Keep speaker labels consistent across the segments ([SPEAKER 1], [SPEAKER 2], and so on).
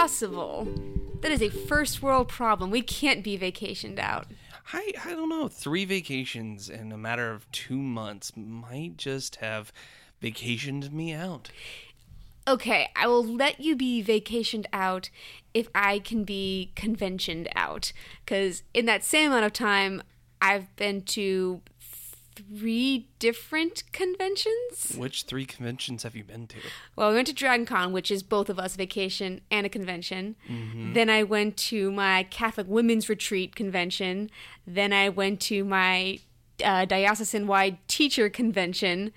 [SPEAKER 1] Impossible. That is a first world problem. We can't be vacationed out.
[SPEAKER 2] I, I don't know. Three vacations in a matter of two months might just have vacationed me out.
[SPEAKER 1] Okay, I will let you be vacationed out if I can be conventioned out. Because in that same amount of time, I've been to three different conventions.
[SPEAKER 2] Which three conventions have you been to?
[SPEAKER 1] Well, we went to Dragon Con, which is both of us vacation and a convention. Then I went to my Catholic Women's Retreat convention. Then I went to my uh, diocesan wide teacher convention.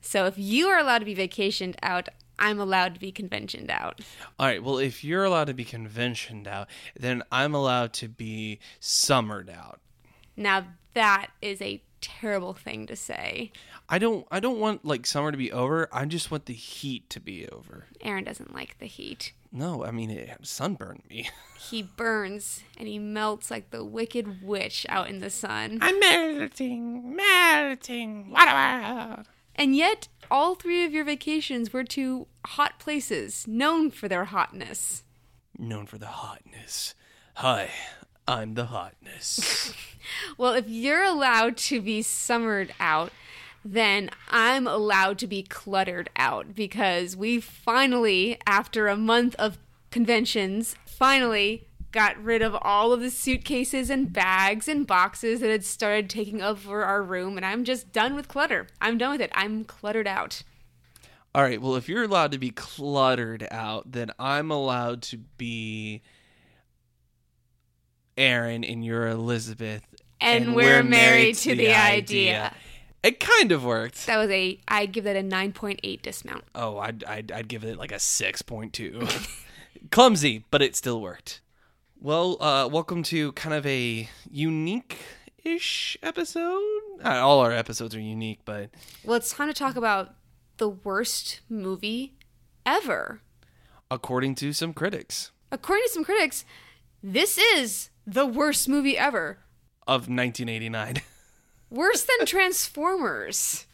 [SPEAKER 1] So if you are allowed to be vacationed out, I'm allowed to be conventioned out.
[SPEAKER 2] All right. Well, if you're allowed to be conventioned out, then I'm allowed to be summered out.
[SPEAKER 1] Now, that is a terrible thing to say.
[SPEAKER 2] I don't. I don't want like summer to be over. I just want the heat to be over.
[SPEAKER 1] Aaron doesn't like the heat.
[SPEAKER 2] No, I mean it sunburned me.
[SPEAKER 1] He burns and he melts like the wicked witch out in the sun.
[SPEAKER 2] I'm melting, melting. What about?
[SPEAKER 1] And yet, all three of your vacations were to hot places known for their hotness.
[SPEAKER 2] Known for the hotness. Hi, I'm the hotness.
[SPEAKER 1] Well, if you're allowed to be summered out, then I'm allowed to be cluttered out because we finally, after a month of conventions, finally got rid of all of the suitcases and bags and boxes that had started taking over our room, and I'm just done with clutter. I'm done with it. I'm cluttered out.
[SPEAKER 2] All right. Well, if you're allowed to be cluttered out, then I'm allowed to be Aaron and you're Elizabeth.
[SPEAKER 1] And, we're, married, to the, idea.
[SPEAKER 2] It kind of worked.
[SPEAKER 1] That was a, I give that a 9.8 dismount.
[SPEAKER 2] Oh, I'd, I'd, I'd give it like a 6.2. Clumsy, but it still worked. Well, uh, welcome to kind of a unique ish episode. Uh, all our episodes are unique, but
[SPEAKER 1] Well, it's time to talk about the worst movie ever.
[SPEAKER 2] according to some critics
[SPEAKER 1] According to some critics, this is the worst movie ever.
[SPEAKER 2] of 1989,
[SPEAKER 1] Worse than Transformers.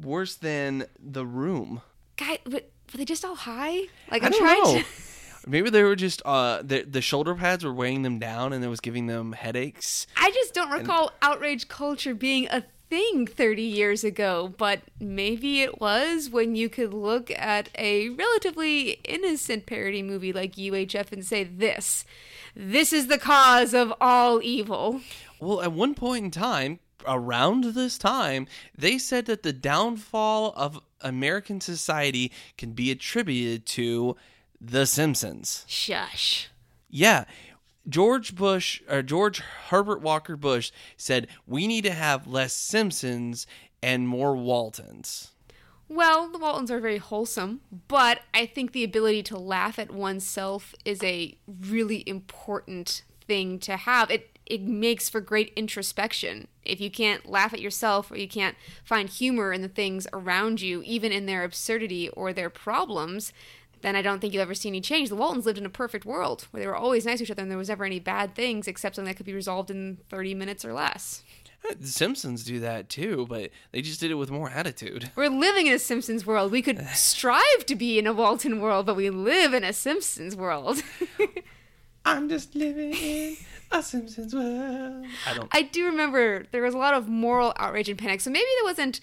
[SPEAKER 2] worse than The Room.
[SPEAKER 1] Guy, but were they just all high? Like
[SPEAKER 2] I
[SPEAKER 1] I'm
[SPEAKER 2] don't
[SPEAKER 1] trying
[SPEAKER 2] know.
[SPEAKER 1] to.
[SPEAKER 2] Maybe they were just uh the the shoulder pads were weighing them down and it was giving them headaches.
[SPEAKER 1] I just don't recall outrage culture being a thing 30 years ago, but maybe it was when you could look at a relatively innocent parody movie like UHF and say this. This is the cause of all evil.
[SPEAKER 2] Well, at one point in time, around this time, they said that the downfall of American society can be attributed to The Simpsons.
[SPEAKER 1] Shush.
[SPEAKER 2] Yeah. George Bush or George Herbert Walker Bush said we need to have less Simpsons and more Waltons.
[SPEAKER 1] Well, the Waltons are very wholesome, but I think the ability to laugh at oneself is a really important thing to have. It it makes for great introspection. If you can't laugh at yourself or you can't find humor in the things around you, even in their absurdity or their problems, then I don't think you'll ever see any change. The Waltons lived in a perfect world where they were always nice to each other and there was never any bad things except something that could be resolved in 30 minutes or less.
[SPEAKER 2] Uh, the Simpsons do that too, but they just did it with more attitude.
[SPEAKER 1] We're living in a Simpsons world. We could strive to be in a Walton world, but we live in a Simpsons world.
[SPEAKER 2] I'm just living in a Simpsons world. I don't.
[SPEAKER 1] I do remember there was a lot of moral outrage and panic. So maybe there wasn't,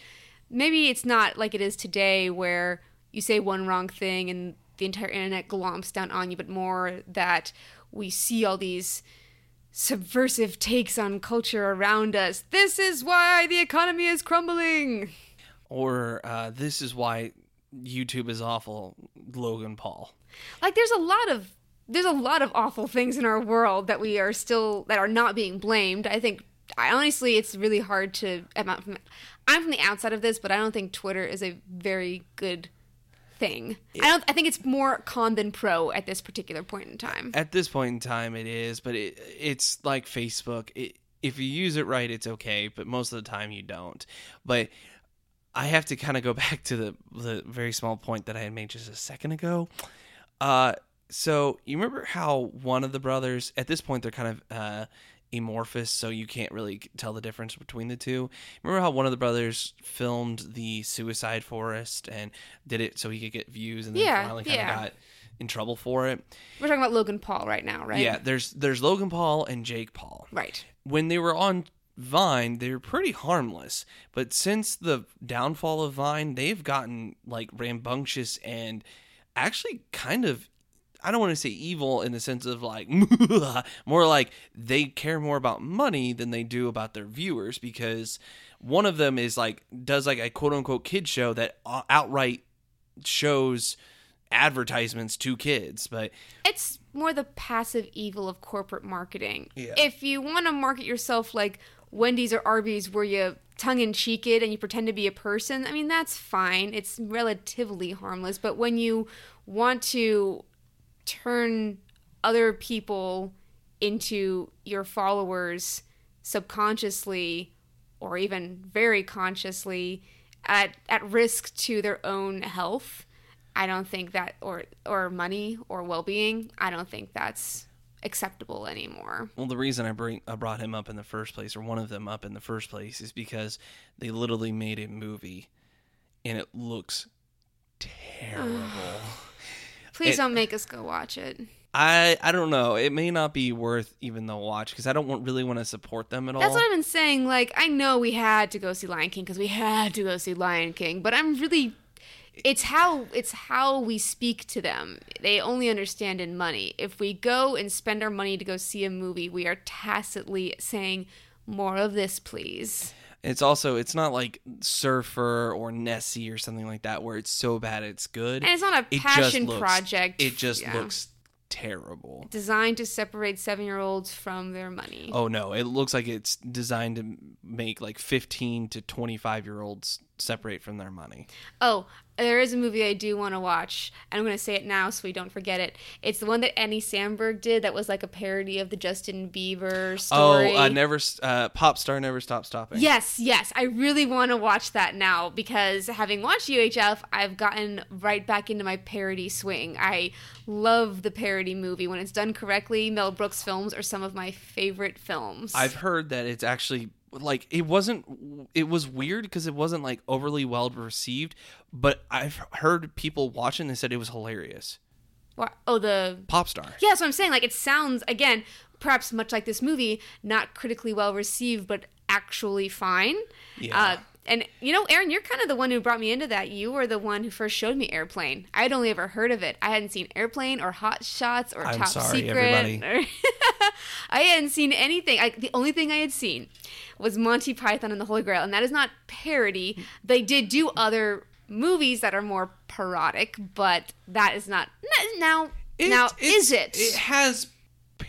[SPEAKER 1] maybe it's not like it is today where you say one wrong thing and the entire internet glomps down on you, but more that we see all these subversive takes on culture around us. This is why the economy is crumbling.
[SPEAKER 2] Or uh, this is why YouTube is awful. Logan Paul.
[SPEAKER 1] like there's a lot of there's a lot of awful things in our world that we are still that are not being blamed i think i honestly it's really hard to i'm from, I'm from the outside of this but i don't think twitter is a very good thing i don't i think it's more con than pro at this particular point in time
[SPEAKER 2] At this point in time, it is, but it it's like Facebook. It, if you use it right, it's okay, but most of the time you don't. But I have to kind of go back to the the very small point that I had made just a second ago. Uh, so you remember how one of the brothers at this point they're kind of uh, amorphous, so you can't really tell the difference between the two. Remember how one of the brothers filmed the Suicide Forest and did it so he could get views, and then
[SPEAKER 1] Yeah,
[SPEAKER 2] finally kind of
[SPEAKER 1] yeah.
[SPEAKER 2] got in trouble for it.
[SPEAKER 1] We're talking about Logan Paul right now, right?
[SPEAKER 2] Yeah, there's there's Logan Paul and Jake Paul.
[SPEAKER 1] Right.
[SPEAKER 2] When they were on Vine, they were pretty harmless, but since the downfall of Vine, they've gotten like rambunctious and actually kind of I don't want to say evil in the sense of like more like they care more about money than they do about their viewers because one of them is like does like a quote unquote kid show that uh, outright shows advertisements to kids but
[SPEAKER 1] It's more the passive evil of corporate marketing.
[SPEAKER 2] Yeah.
[SPEAKER 1] If you want to market yourself like Wendy's or Arby's, where you tongue in cheek it and you pretend to be a person, I mean, that's fine. It's relatively harmless. But when you want to turn other people into your followers subconsciously or even very consciously at, at risk to their own health, I don't think that or or money or well-being, I don't think that's acceptable anymore.
[SPEAKER 2] Well, the reason I bring I brought him up in the first place, or one of them up in the first place, is because they literally made a movie, and it looks terrible.
[SPEAKER 1] Please
[SPEAKER 2] It-
[SPEAKER 1] don't make us go watch it.
[SPEAKER 2] I I don't know. It may not be worth even the watch because I don't want, really want to support them at all.
[SPEAKER 1] That's what I've been saying. Like, I know we had to go see Lion King because we had to go see Lion King, but I'm really. It's how it's how we speak to them. They only understand in money. If we go and spend our money to go see a movie, we are tacitly saying more of this, please.
[SPEAKER 2] It's also it's not like Surfer or Nessie or something like that where it's so bad it's good.
[SPEAKER 1] And it's not a
[SPEAKER 2] It
[SPEAKER 1] passion
[SPEAKER 2] looks-
[SPEAKER 1] project.
[SPEAKER 2] It just
[SPEAKER 1] Yeah.
[SPEAKER 2] looks terrible.
[SPEAKER 1] designed to separate seven-year-olds from their money.
[SPEAKER 2] Oh no, it looks like it's designed to make like 15 to 25 year olds separate from their money.
[SPEAKER 1] Oh, there is a movie I do want to watch, and I'm going to say it now so we don't forget it. It's the one that Andy Samberg did that was like a parody of the Justin Bieber story.
[SPEAKER 2] Oh, uh, never uh, pop star never stop stopping.
[SPEAKER 1] Yes, yes. I really want to watch that now because having watched UHF, I've gotten right back into my parody swing. I love the parody movie. When it's done correctly, Mel Brooks films are some of my favorite films.
[SPEAKER 2] I've heard that it's actually like it wasn't it was weird because it wasn't like overly well received, but I've heard people watching and said it was hilarious.
[SPEAKER 1] Oh, the
[SPEAKER 2] Pop star.
[SPEAKER 1] Yeah, so I'm saying. Like it sounds again, perhaps much like this movie, not critically well received, but actually fine.
[SPEAKER 2] Yeah.
[SPEAKER 1] Uh, and you know, Aaron, you're kind of the one who brought me into that. You were the one who first showed me Airplane. I had only ever heard of it. I hadn't seen Airplane or Hot Shots or
[SPEAKER 2] I'm
[SPEAKER 1] Top
[SPEAKER 2] sorry,
[SPEAKER 1] Secret. or- I hadn't seen anything. I, the only thing I had seen was Monty Python and the Holy Grail, and that is not parody. They did do other movies that are more parodic, but that is not now.
[SPEAKER 2] It-
[SPEAKER 1] now is it?
[SPEAKER 2] It has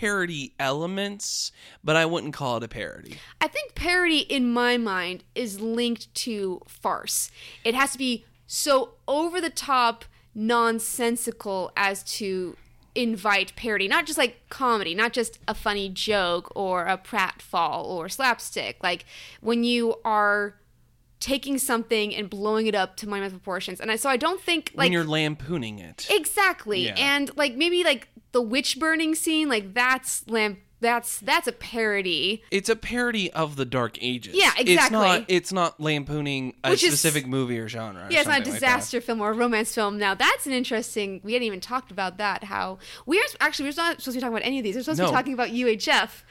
[SPEAKER 2] parody elements, but I wouldn't call it a parody.
[SPEAKER 1] I think parody in my mind is linked to farce. It has to be so over the top, nonsensical as to invite parody, not just like comedy, not just a funny joke or a pratfall or slapstick. Like when you are taking something and blowing it up to monumental proportions. And I, so I don't think like
[SPEAKER 2] when you're lampooning it.
[SPEAKER 1] Exactly.
[SPEAKER 2] Yeah.
[SPEAKER 1] And like maybe like the witch burning scene, like that's lamp that's that's a parody.
[SPEAKER 2] it's a parody of the Dark Ages.
[SPEAKER 1] Yeah,
[SPEAKER 2] It's
[SPEAKER 1] exactly.
[SPEAKER 2] not. It's not lampooning a
[SPEAKER 1] Which is-
[SPEAKER 2] specific movie or genre. or
[SPEAKER 1] Yeah, it's not a
[SPEAKER 2] something like
[SPEAKER 1] disaster film or a romance film. Now that's an interesting. We hadn't even talked about that. How we are actually we're not supposed to be talking about any of these. We're supposed to be talking about UHF,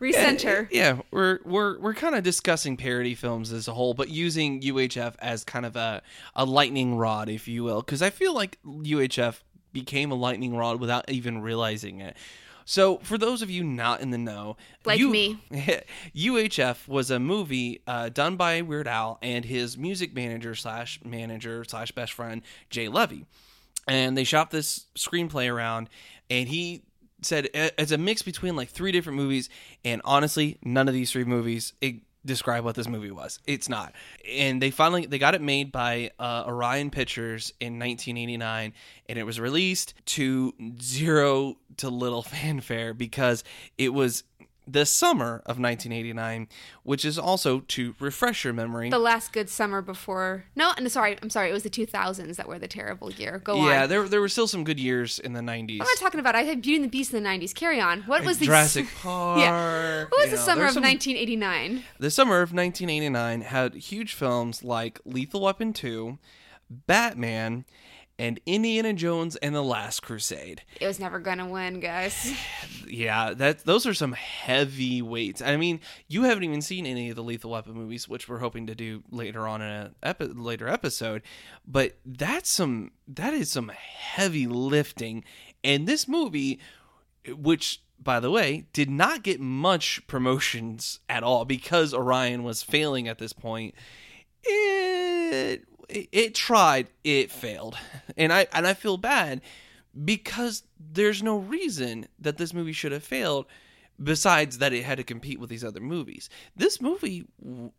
[SPEAKER 1] recenter.
[SPEAKER 2] Yeah, we're we're we're kind of discussing parody films as a whole, but using UHF as kind of a a lightning rod, if you will, because I feel like UHF became a lightning rod without even realizing it. So, for those of you not in the know,
[SPEAKER 1] Like
[SPEAKER 2] U-
[SPEAKER 1] me.
[SPEAKER 2] UHF was a movie uh, done by Weird Al and his music manager slash manager slash best friend Jay Levey, and they shopped this screenplay around, and he said "Uh, it's a mix between like three different movies, and honestly, none of these three movies it, describe what this movie was. It's not, and they finally they got it made by uh, Orion Pictures in 1989, and it was released to zero to little fanfare because it was the summer of 1989, which is also to refresh your memory.
[SPEAKER 1] The last good summer before. No, no, sorry, I'm sorry. It was the 2000s that were the terrible year. Go
[SPEAKER 2] yeah,
[SPEAKER 1] on.
[SPEAKER 2] Yeah, there there were still some good years in the 90s.
[SPEAKER 1] What am I talking about? I had Beauty and the Beast in the 90s. Carry on. What was the
[SPEAKER 2] Jurassic Park?
[SPEAKER 1] Yeah. What was
[SPEAKER 2] you
[SPEAKER 1] the
[SPEAKER 2] know,
[SPEAKER 1] summer of
[SPEAKER 2] some-
[SPEAKER 1] 1989?
[SPEAKER 2] The summer of 1989 had huge films like Lethal Weapon 2, Batman, and Indiana Jones and the Last Crusade.
[SPEAKER 1] It was never gonna win, guys.
[SPEAKER 2] Yeah, that those are some heavy weights. I mean, you haven't even seen any of the Lethal Weapon movies, which we're hoping to do later on in a epi- later episode. But that's some that is some heavy lifting, and this movie, which by the way did not get much promotions at all because Orion was failing at this point. It it, tried, it failed, and I and I feel bad because there's no reason that this movie should have failed besides that it had to compete with these other movies. This movie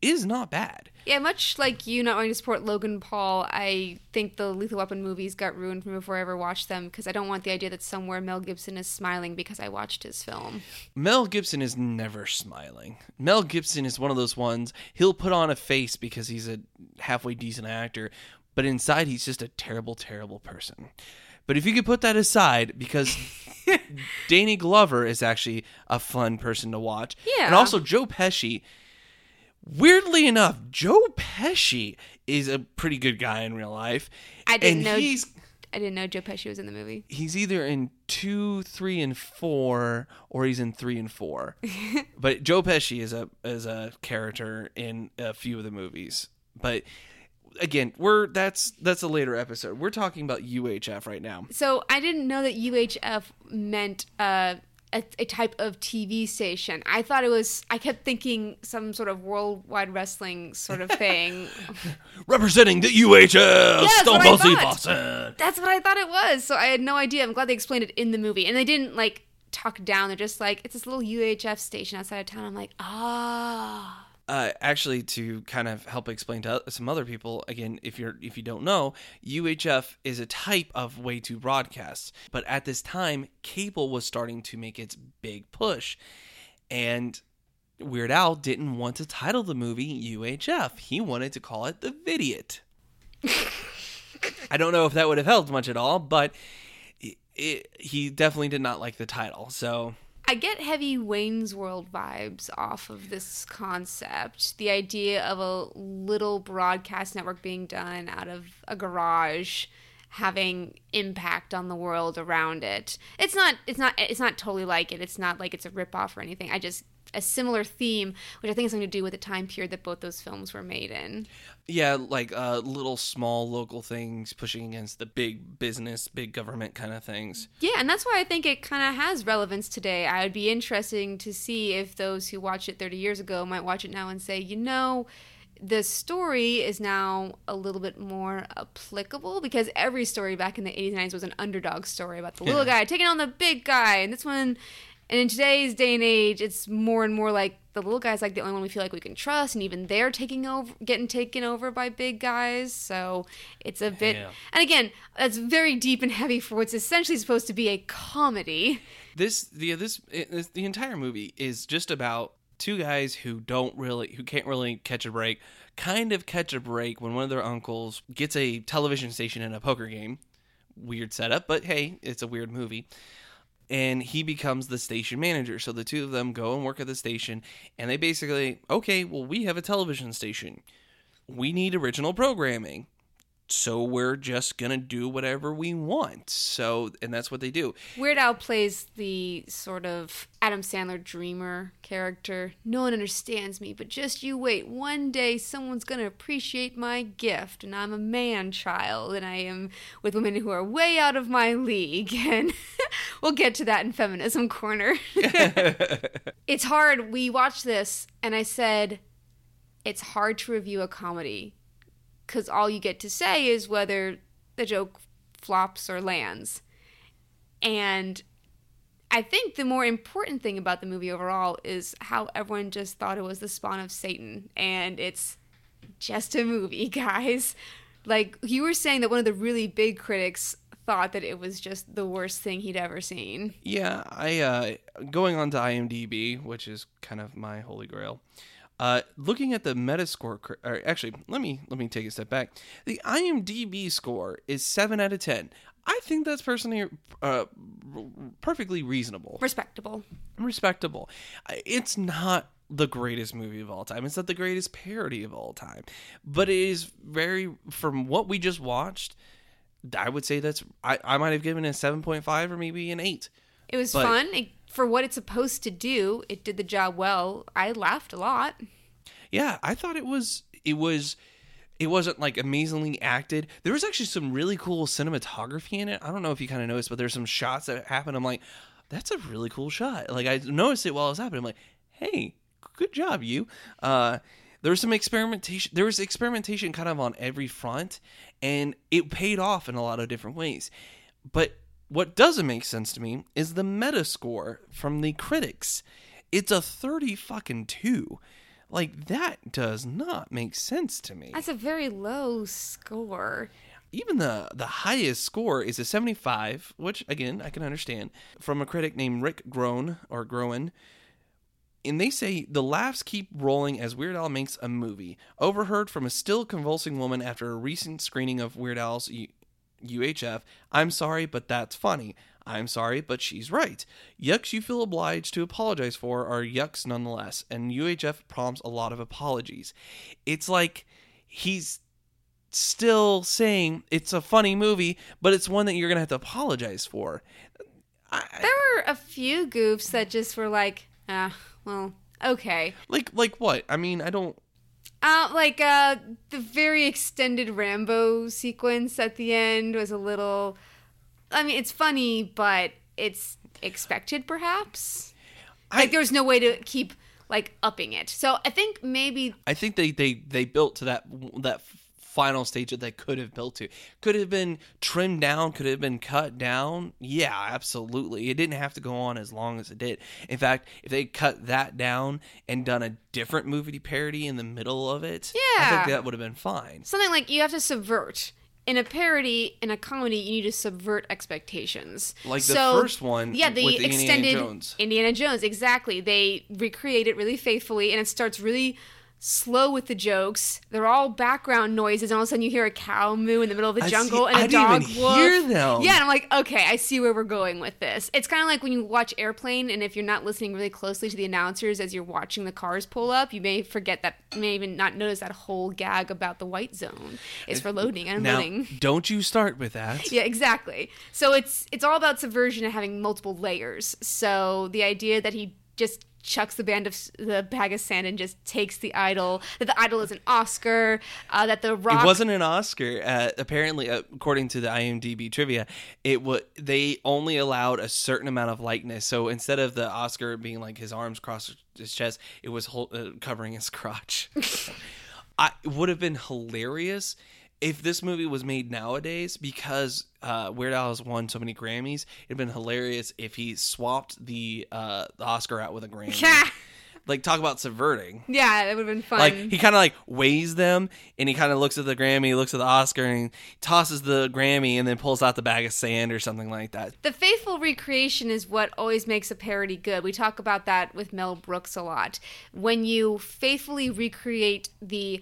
[SPEAKER 2] is not bad.
[SPEAKER 1] Yeah, much like you not wanting to support Logan Paul, I think the Lethal Weapon movies got ruined me before I ever watched them because I don't want the idea that somewhere Mel Gibson is smiling because I watched his film.
[SPEAKER 2] Mel Gibson is never smiling. Mel Gibson is one of those ones, he'll put on a face because he's a halfway decent actor, but inside he's just a terrible, terrible person. But if you could put that aside, because Danny Glover is actually a fun person to watch.
[SPEAKER 1] Yeah.
[SPEAKER 2] And also Joe Pesci. Weirdly enough, Joe Pesci is a pretty good guy in real life.
[SPEAKER 1] I didn't
[SPEAKER 2] and
[SPEAKER 1] know-
[SPEAKER 2] he's
[SPEAKER 1] I didn't know Joe Pesci was in the movie.
[SPEAKER 2] he's either in two, three, and four, or he's in three and four. but Joe Pesci is a is a character in a few of the movies. But again, we're that's that's a later episode. We're talking about UHF right now.
[SPEAKER 1] So I didn't know that UHF meant uh, a, a type of TV station. I thought it was. I kept thinking some sort of worldwide wrestling sort of thing.
[SPEAKER 2] Representing the UHF,
[SPEAKER 1] that's
[SPEAKER 2] Stone Cold Steve. Austin.
[SPEAKER 1] That's what I thought it was. So I had no idea. I'm glad they explained it in the movie, and they didn't like talk down. They're just like it's this little UHF station outside of town. I'm like, ah.
[SPEAKER 2] Uh, actually to kind of help explain to some other people again if you're if you don't know UHF is a type of way to broadcast. But at this time cable was starting to make its big push. And Weird Al didn't want to title the movie UHF he wanted to call it the Vidiot. I don't know if that would have helped much at all but it, it, he definitely did not like the title. So
[SPEAKER 1] I get heavy Wayne's World vibes off of this concept. The idea of a little broadcast network being done out of a garage having impact on the world around it. It's not it's not it's not totally like it. It's not like it's a ripoff or anything. I just a similar theme, which I think has something to do with the time period that both those films were made in.
[SPEAKER 2] Yeah, like uh, little small local things pushing against the big business, big government kind of things.
[SPEAKER 1] Yeah, and that's why I think it kind of has relevance today. I would be interesting to see if those who watched it 30 years ago might watch it now and say, you know, the story is now a little bit more applicable because every story back in the 80s and 90s was an underdog story about the little
[SPEAKER 2] Yeah.
[SPEAKER 1] guy taking on the big guy. And this one, and in today's day and age, it's more and more like the little guy's like the only one we feel like we can trust, and even they're taking over, getting taken over by big guys. So it's a bit,
[SPEAKER 2] Yeah.
[SPEAKER 1] and again, that's very deep and heavy for what's essentially supposed to be a comedy.
[SPEAKER 2] This the uh, this, it, this the entire movie is just about two guys who don't really who can't really catch a break, kind of catch a break when one of their uncles gets a television station in a poker game. Weird setup, but hey, it's a weird movie. And he becomes the station manager. So the two of them go and work at the station and they basically, okay, well we have a television station. We need original programming. So we're just to do whatever we want. So and that's what they do.
[SPEAKER 1] Weird Al plays the sort of Adam Sandler dreamer character. No one understands me, but just you wait. One day someone's to appreciate my gift, and I'm a man child, and I am with women who are way out of my league. And we'll get to that in Feminism Corner. it's hard. We watched this, and I said, it's hard to review a comedy because all you get to say is whether the joke flops or lands. And I think the more important thing about the movie overall is how everyone just thought it was the spawn of Satan. And it's just a movie, guys. Like you were saying that one of the really big critics thought that it was just the worst thing he'd ever seen.
[SPEAKER 2] Yeah, I uh going on to IMDb, which is kind of my holy grail. Uh, looking at the Metascore, or actually, let me let me take a step back. The IMDb score is seven out of ten. I think that's personally uh, perfectly reasonable,
[SPEAKER 1] Respectable.
[SPEAKER 2] respectable. It's not the greatest movie of all time. It's not the greatest parody of all time, but it is very. From what we just watched, I would say that's. I, I might have given it a seven point five or maybe an eight.
[SPEAKER 1] It was
[SPEAKER 2] But-
[SPEAKER 1] fun. It, for what it's supposed to do, it did the job well. I laughed a lot.
[SPEAKER 2] yeah i thought it was it was it wasn't like amazingly acted. There was actually some really cool cinematography in it. I don't know if you kind of noticed but there's some shots that happen i'm like that's a really cool shot. Like i noticed it while it was happening. I'm like hey good job you. Uh there was some experimentation there was experimentation kind of on every front and it paid off in a lot of different ways. But what doesn't make sense to me is the meta score from the critics it's a 30 fucking 2 like that does not make sense to me.
[SPEAKER 1] That's a very low score.
[SPEAKER 2] Even the the highest score is a 75, which again I can understand, from a critic named Rick Groen or Groen. And they say the laughs keep rolling as Weird Al makes a movie. Overheard from a still convulsing woman after a recent screening of Weird Al's UHF. I'm sorry, but that's funny. I'm sorry, but she's right. Yucks you feel obliged to apologize for are yucks nonetheless, and UHF prompts a lot of apologies. It's like he's still saying it's a funny movie, but it's one that you're gonna have to apologize for. I,
[SPEAKER 1] There were a few goofs that just were like, ah, well, okay.
[SPEAKER 2] like like what? I mean, I don't.
[SPEAKER 1] Uh, like uh, the very extended Rambo sequence at the end was a little. I mean, it's funny, but it's expected, perhaps.
[SPEAKER 2] I-
[SPEAKER 1] Like there was no way to keep like upping it. So I think maybe
[SPEAKER 2] I think they they they built to that that final stage that they could have built to. Could have been trimmed down. Could have been cut down. Yeah, absolutely. It didn't have to go on as long as it did. In fact, if they cut that down and done a different movie parody in the middle of it,
[SPEAKER 1] yeah.
[SPEAKER 2] I think that would have been fine.
[SPEAKER 1] something like you have to subvert. In a parody, in a comedy, you need to subvert expectations.
[SPEAKER 2] Like the
[SPEAKER 1] So,
[SPEAKER 2] first one
[SPEAKER 1] yeah, the
[SPEAKER 2] with the Indiana
[SPEAKER 1] extended
[SPEAKER 2] Jones.
[SPEAKER 1] Indiana Jones, exactly. They recreate it really faithfully, and it starts really slow with the jokes. They're all background noises, and all of a sudden you hear a cow moo in the middle of the
[SPEAKER 2] I see-
[SPEAKER 1] jungle and
[SPEAKER 2] I
[SPEAKER 1] a
[SPEAKER 2] didn't
[SPEAKER 1] dog
[SPEAKER 2] even
[SPEAKER 1] woof.
[SPEAKER 2] hear them.
[SPEAKER 1] Yeah, and I'm like, okay, I see where we're going with this. It's kind of like when you watch Airplane, and if you're not listening really closely to the announcers as you're watching the cars pull up, you may forget that, you may even not notice that whole gag about the white zone is uh, for loading and
[SPEAKER 2] Now,
[SPEAKER 1] unloading.
[SPEAKER 2] don't you start with that.
[SPEAKER 1] Yeah, exactly. So it's it's all about subversion and having multiple layers. So the idea that he just chucks the band of the bag of sand and just takes the idol that the idol is an Oscar uh, that the rock
[SPEAKER 2] It wasn't an Oscar. Uh, apparently, uh, according to the IMDb trivia, it was they only allowed a certain amount of likeness. So instead of the Oscar being like his arms crossed his chest, it was hol- uh, covering his crotch. I it would have been hilarious if this movie was made nowadays because uh, Weird Al has won so many Grammys. It'd been hilarious if he swapped the uh, the Oscar out with a Grammy. Yeah. like talk about subverting.
[SPEAKER 1] yeah, it would have been fun.
[SPEAKER 2] Like he kind of like weighs them, and he kind of looks at the Grammy, looks at the Oscar, and tosses the Grammy, and then pulls out the bag of sand or something like that.
[SPEAKER 1] the faithful recreation is what always makes a parody good. We talk about that with Mel Brooks a lot. When you faithfully recreate the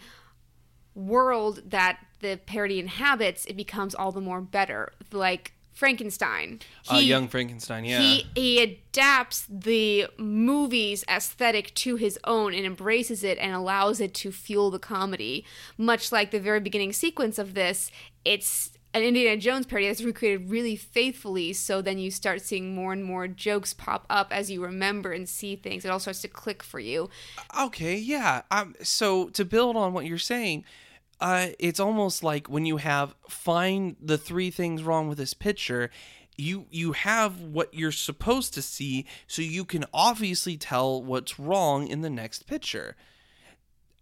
[SPEAKER 1] world that the parody inhabits, it becomes all the more better. Like Frankenstein.
[SPEAKER 2] uh, Young Frankenstein, yeah.
[SPEAKER 1] He he adapts the movie's aesthetic to his own and embraces it and allows it to fuel the comedy. Much like the very beginning sequence of this, it's an Indiana Jones parody that's recreated really faithfully. So then you start seeing more and more jokes pop up as you remember and see things. It all starts to click for you.
[SPEAKER 2] Okay, yeah. Um, so to build on what you're saying, uh, it's almost like when you have find the three things wrong with this picture, you you have what you're supposed to see, so you can obviously tell what's wrong in the next picture.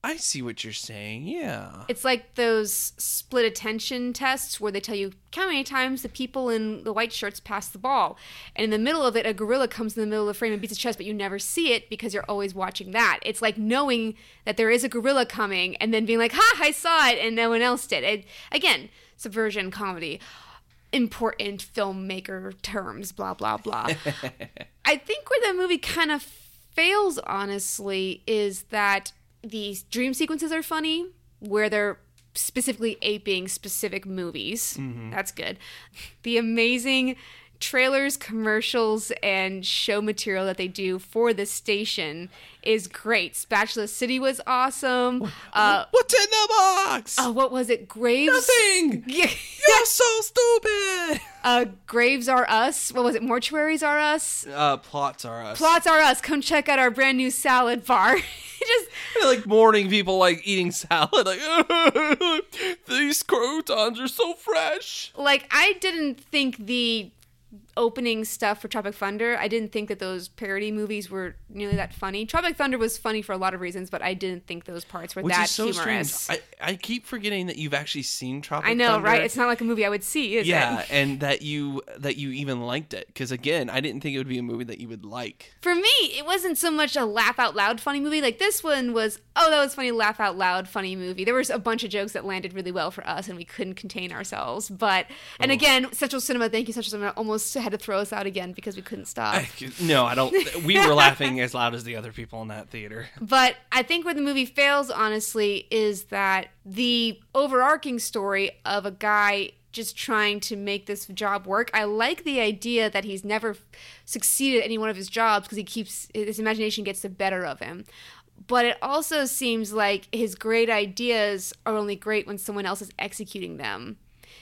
[SPEAKER 2] I see what you're saying. Yeah.
[SPEAKER 1] It's like those split attention tests where they tell you how many times the people in the white shirts pass the ball. And in the middle of it, a gorilla comes in the middle of the frame and beats his chest, but you never see it because you're always watching that. It's like knowing that there is a gorilla coming and then being like, ha, I saw it, and no one else did. It, again, subversion comedy. important filmmaker terms, blah, blah, blah. I think where the movie kind of fails, honestly, is that these dream sequences are funny, where they're specifically aping specific movies. Mm-hmm. That's good. The amazing trailers, commercials, and show material that they do for the station is great. Spatula City was awesome. Uh,
[SPEAKER 2] What's in the box?
[SPEAKER 1] oh, what was it? Graves.
[SPEAKER 2] Nothing.
[SPEAKER 1] Yeah.
[SPEAKER 2] You're so stupid.
[SPEAKER 1] Uh, Graves are us. What was it? Mortuaries are us.
[SPEAKER 2] Uh, plots are us.
[SPEAKER 1] Plots are us. Come check out our brand new salad bar. Just
[SPEAKER 2] like morning people like eating salad. Like these croutons are so fresh.
[SPEAKER 1] like I didn't think the opening stuff for Tropic Thunder. I didn't think that those parody movies were nearly that funny. Tropic Thunder was funny for a lot of reasons, but I didn't think those parts were
[SPEAKER 2] Which
[SPEAKER 1] that
[SPEAKER 2] is so
[SPEAKER 1] humorous.
[SPEAKER 2] strange. I, I keep forgetting that you've actually seen Tropic Thunder.
[SPEAKER 1] I know,
[SPEAKER 2] Thunder.
[SPEAKER 1] right? It's not like a movie I would see, is
[SPEAKER 2] yeah,
[SPEAKER 1] it?
[SPEAKER 2] and that you that you even liked it because again, I didn't think it would be a movie that you would like.
[SPEAKER 1] For me, it wasn't so much a laugh out loud funny movie. Like this one was, oh, that was funny, laugh out loud funny movie. There was a bunch of jokes that landed really well for us, and we couldn't contain ourselves. But and oh. again, Central Cinema, thank you, Central Cinema, almost had to throw us out again because we couldn't stop.
[SPEAKER 2] No, I don't. We were laughing as loud as the other people in that theater.
[SPEAKER 1] But I think where the movie fails, honestly, is that the overarching story of a guy just trying to make this job work. I like the idea that he's never succeeded at any one of his jobs because he keeps his imagination gets the better of him. But it also seems like his great ideas are only great when someone else is executing them.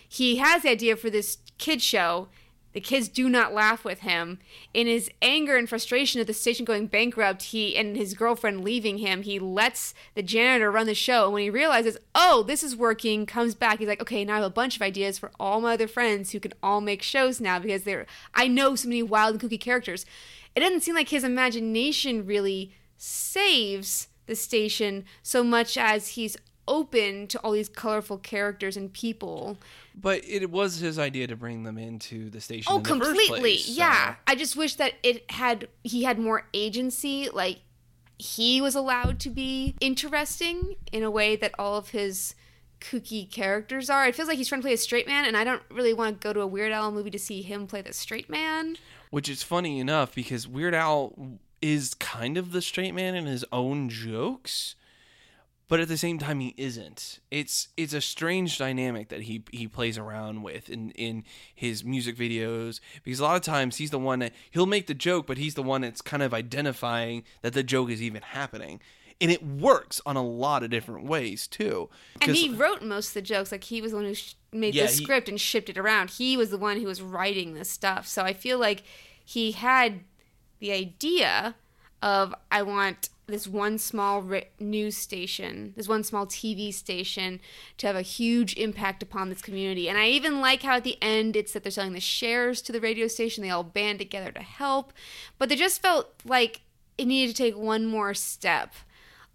[SPEAKER 1] He has the idea for this kid show. The kids do not laugh with him. In his anger and frustration at the station going bankrupt, he and his girlfriend leaving him, he lets the janitor run the show. And when he realizes, oh, this is working, comes back, he's like, okay, now I have a bunch of ideas for all my other friends who can all make shows now because they're I know so many wild and kooky characters. It doesn't seem like his imagination really saves the station so much as he's open to all these colorful characters and people.
[SPEAKER 2] But it was his idea to bring them into the station.
[SPEAKER 1] Oh,
[SPEAKER 2] the first
[SPEAKER 1] completely.
[SPEAKER 2] place, so-
[SPEAKER 1] Yeah. I just wish that it had he had more agency. Like he was allowed to be interesting in a way that all of his kooky characters are. It feels like he's trying to play a straight man, and I don't really want to go to a Weird Al movie to see him play the straight man.
[SPEAKER 2] Which is funny enough because Weird Al is kind of the straight man in his own jokes, but at the same time he isn't. It's it's a strange dynamic that he he plays around with in in his music videos because a lot of times he's the one that he'll make the joke, but he's the one that's kind of identifying that the joke is even happening. And it works on a lot of different ways too.
[SPEAKER 1] And he wrote most of the jokes. Like he was the one who sh- made
[SPEAKER 2] Yeah,
[SPEAKER 1] the
[SPEAKER 2] he-
[SPEAKER 1] script and shipped it around. He was the one who was writing this stuff. So I feel like he had the idea of I want this one small news station, this one small TV station to have a huge impact upon this community. And I even like how at the end it's that they're selling the shares to the radio station. They all band together to help. But they just felt like it needed to take one more step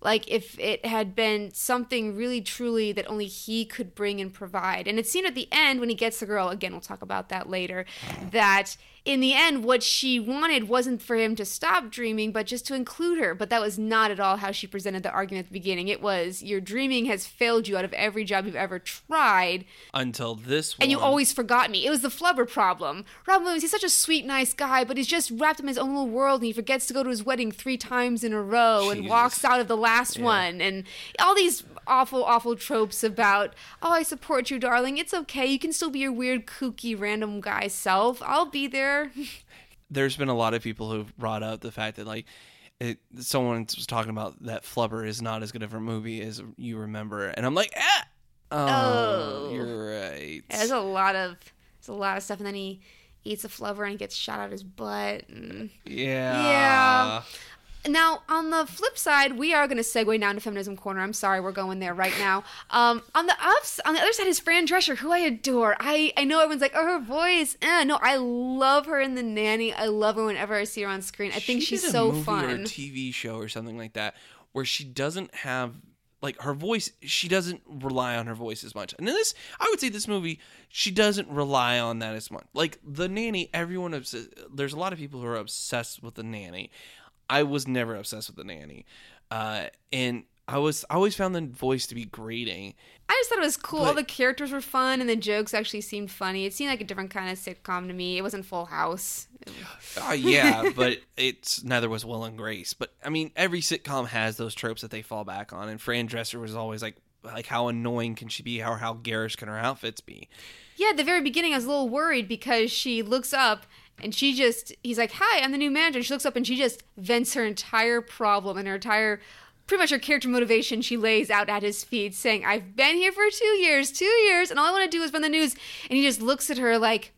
[SPEAKER 1] like if it had been something really truly that only he could bring and provide and it seemed at the end when he gets the girl again we'll talk about that later that in the end what she wanted wasn't for him to stop dreaming but just to include her but that was not at all how she presented the argument at the beginning it was your dreaming has failed you out of every job you've ever tried
[SPEAKER 2] until this one.
[SPEAKER 1] and you always forgot me. It was the flubber problem. Robin Williams, he's such a sweet, nice guy, but he's just wrapped up in his own little world and he forgets to go to his wedding three times in a row and walks out of the last one. And all these awful, awful tropes about, oh, I support you, darling. It's okay. You can still be your weird, kooky, random guy self. I'll be there.
[SPEAKER 2] there's been a lot of people who've brought up the fact that like it, someone was talking about that Flubber is not as good of a movie as you remember, and I'm like, ah, oh,
[SPEAKER 1] Oh.
[SPEAKER 2] you're right.
[SPEAKER 1] There's a lot of, there's a lot of stuff. And then he eats a flubber and gets shot out his butt. And...
[SPEAKER 2] yeah,
[SPEAKER 1] Yeah. Now, on the flip side, we are going to segue down to feminism corner. I'm sorry, we're going there right now. Um, on the ups, on the other side is Fran Drescher, who I adore. I, I know everyone's like, oh, her voice. Eh, no, I love her in The Nanny. I love her whenever I see her on screen. I think
[SPEAKER 2] She
[SPEAKER 1] she's so
[SPEAKER 2] movie
[SPEAKER 1] fun.
[SPEAKER 2] Or a TV show or something like that where she doesn't have like her voice. She doesn't rely on her voice as much. And in this, I would say this movie, she doesn't rely on that as much. Like the nanny, everyone obs- there's a lot of people who are obsessed with the nanny. I was never obsessed with the nanny, uh, and I was I always found the voice to be grating.
[SPEAKER 1] I just thought it was cool. All the characters were fun, and the jokes actually seemed funny. It seemed like a different kind of sitcom to me. It wasn't Full House.
[SPEAKER 2] Uh, yeah, but it's neither was Will and Grace. But I mean, every sitcom has those tropes that they fall back on, and Fran Drescher was always like, like how annoying can she be? How how garish can her outfits be?
[SPEAKER 1] Yeah, at the very beginning, I was a little worried because she looks up and she just, he's like, Hi, I'm the new manager. And she looks up and she just vents her entire problem and her entire, pretty much her character motivation she lays out at his feet, saying, I've been here for two years, two years, and all I want to do is run the news. And he just looks at her like,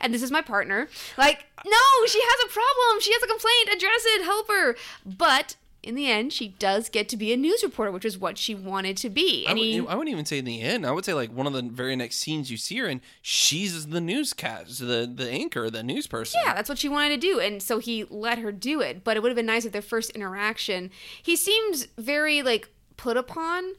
[SPEAKER 1] and this is my partner. Like, no, she has a problem. She has a complaint. Address it. Help her. But in the end, she does get to be a news reporter, which is what she wanted to be.
[SPEAKER 2] I,
[SPEAKER 1] And he,
[SPEAKER 2] I wouldn't even say in the end. I would say like one of the very next scenes you see her in, she's the newscast, the the anchor, the news person.
[SPEAKER 1] Yeah, that's what she wanted to do. And so he let her do it. But it would have been nice if their first interaction. He seems very like put upon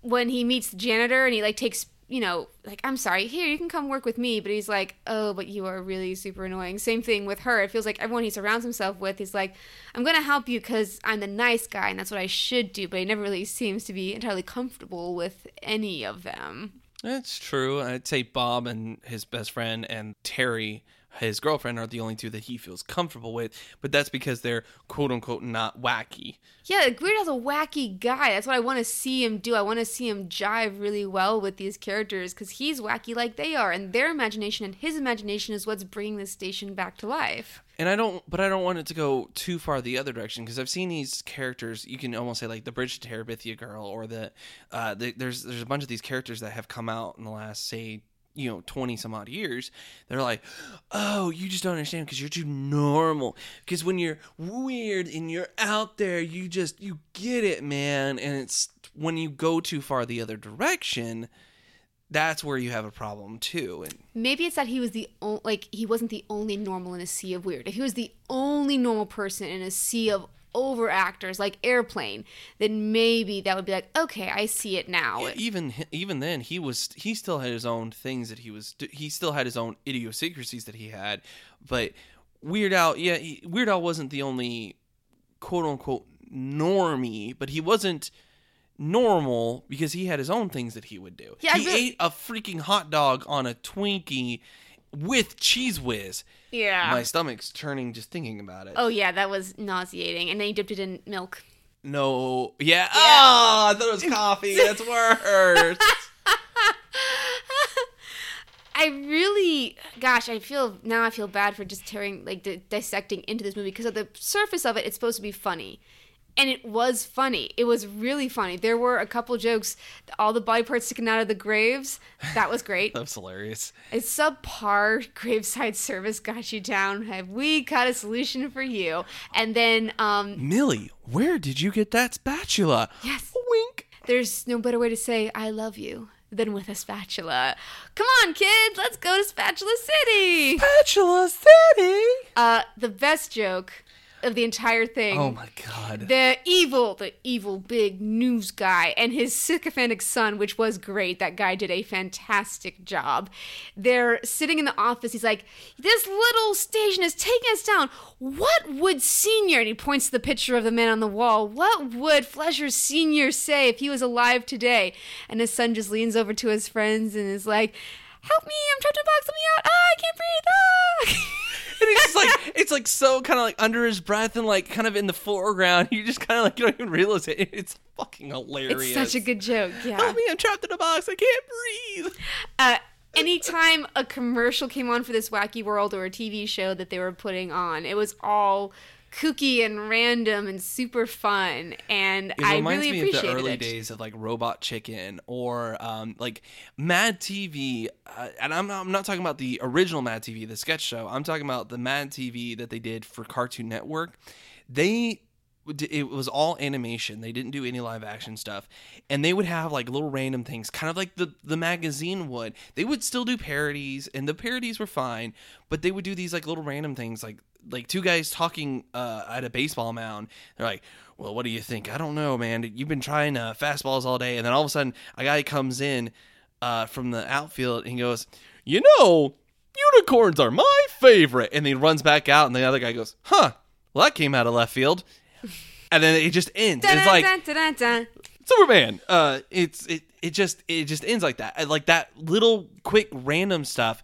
[SPEAKER 1] when he meets the janitor and he like takes you know, like, I'm sorry, here, you can come work with me. But he's like, oh, but you are really super annoying. Same thing with her. It feels like everyone he surrounds himself with is like, I'm going to help you because I'm the nice guy and that's what I should do. But he never really seems to be entirely comfortable with any of them.
[SPEAKER 2] That's true. I'd say Bob and his best friend and Terry, his girlfriend, are the only two that he feels comfortable with. But that's because they're quote unquote not wacky.
[SPEAKER 1] Yeah, Weird Al's a wacky guy. That's what I want to see him do. I want to see him jive really well with these characters because he's wacky like they are, and their imagination and his imagination is what's bringing this station back to life.
[SPEAKER 2] And I don't, but I don't want it to go too far the other direction because I've seen these characters. You can almost say like the Bridge to Terabithia girl, or the, uh, the there's there's a bunch of these characters that have come out in the last say you know 20 some odd years they're like oh you just don't understand because you're too normal because when you're weird and you're out there you just you get it man and it's when you go too far the other direction that's where you have a problem too and
[SPEAKER 1] Maybe it's that he was the only like he wasn't the only normal in a sea of weird. If he was the only normal person in a sea of over actors like Airplane, then maybe that would be like, okay, I see it now.
[SPEAKER 2] Yeah, even even then he was he still had his own things that he was he still had his own idiosyncrasies that he had but weird al yeah he, weird al wasn't the only quote unquote normie but he wasn't normal because he had his own things that he would do
[SPEAKER 1] Yeah,
[SPEAKER 2] he
[SPEAKER 1] really-
[SPEAKER 2] ate a freaking hot dog on a twinkie with Cheez Whiz
[SPEAKER 1] yeah.
[SPEAKER 2] my stomach's turning just thinking about it
[SPEAKER 1] Oh yeah, that was nauseating. And then you dipped it in milk.
[SPEAKER 2] no yeah, oh i thought it was coffee that's worse
[SPEAKER 1] I really, gosh, I feel now. I feel bad for just tearing, like, di- dissecting into this movie because at the surface of it, it's supposed to be funny, and it was funny. It was really funny. There were a couple jokes, all the body parts sticking out of the graves. That was great.
[SPEAKER 2] that's hilarious
[SPEAKER 1] a subpar graveside service got you down. Have we got a solution for you? And then, um,
[SPEAKER 2] Millie, where did you get that spatula?
[SPEAKER 1] yes,
[SPEAKER 2] Wink.
[SPEAKER 1] there's no better way to say I love you than with a spatula. Come on, kids, let's go to Spatula City.
[SPEAKER 2] Spatula City.
[SPEAKER 1] Uh, the best joke of the entire thing.
[SPEAKER 2] Oh my god.
[SPEAKER 1] The evil, the evil big news guy and his sycophantic son, which was great. That guy did a fantastic job. They're sitting in the office. He's like, This little station is taking us down. What would Senior, and he points to the picture of the man on the wall, what would Fletcher Senior say if he was alive today? And his son just leans over to his friends and is like, Help me, I'm trapped in a box, let me out. Ah, I can't breathe. Ah.
[SPEAKER 2] And it's just like it's like so kind of like under his breath and like kind of in the foreground. You just kind of like you don't even realize it. It's fucking hilarious.
[SPEAKER 1] it's such a good joke. Yeah.
[SPEAKER 2] Help me! I'm trapped in a box. I can't breathe.
[SPEAKER 1] uh, anytime a commercial came on for this wacky world or a TV show that they were putting on, it was all kooky and random and super fun, and
[SPEAKER 2] It
[SPEAKER 1] I
[SPEAKER 2] reminds
[SPEAKER 1] really
[SPEAKER 2] me of the early
[SPEAKER 1] it.
[SPEAKER 2] days of like Robot Chicken or um, like Mad TV. Uh, and I'm not, I'm not talking about the original Mad TV, the sketch show. I'm talking about the Mad TV that they did for Cartoon Network. They it was all animation. They didn't do any live action stuff, and they would have like little random things, kind of like the the magazine would. They would still do parodies, and the parodies were fine, but they would do these like little random things, like like two guys talking uh, at a baseball mound. They're like, "Well, what do you think? I don't know, man. You've been trying uh, fastballs all day," and then all of a sudden, a guy comes in uh, from the outfield and he goes, "You know." Unicorns are my favorite, and he runs back out, and the other guy goes, "Huh? Well, that came out of left field." and then it just ends. It's like
[SPEAKER 1] Dun, dun, dun, dun.
[SPEAKER 2] Superman. Uh, it's it it just it just ends like that. Like that little quick random stuff.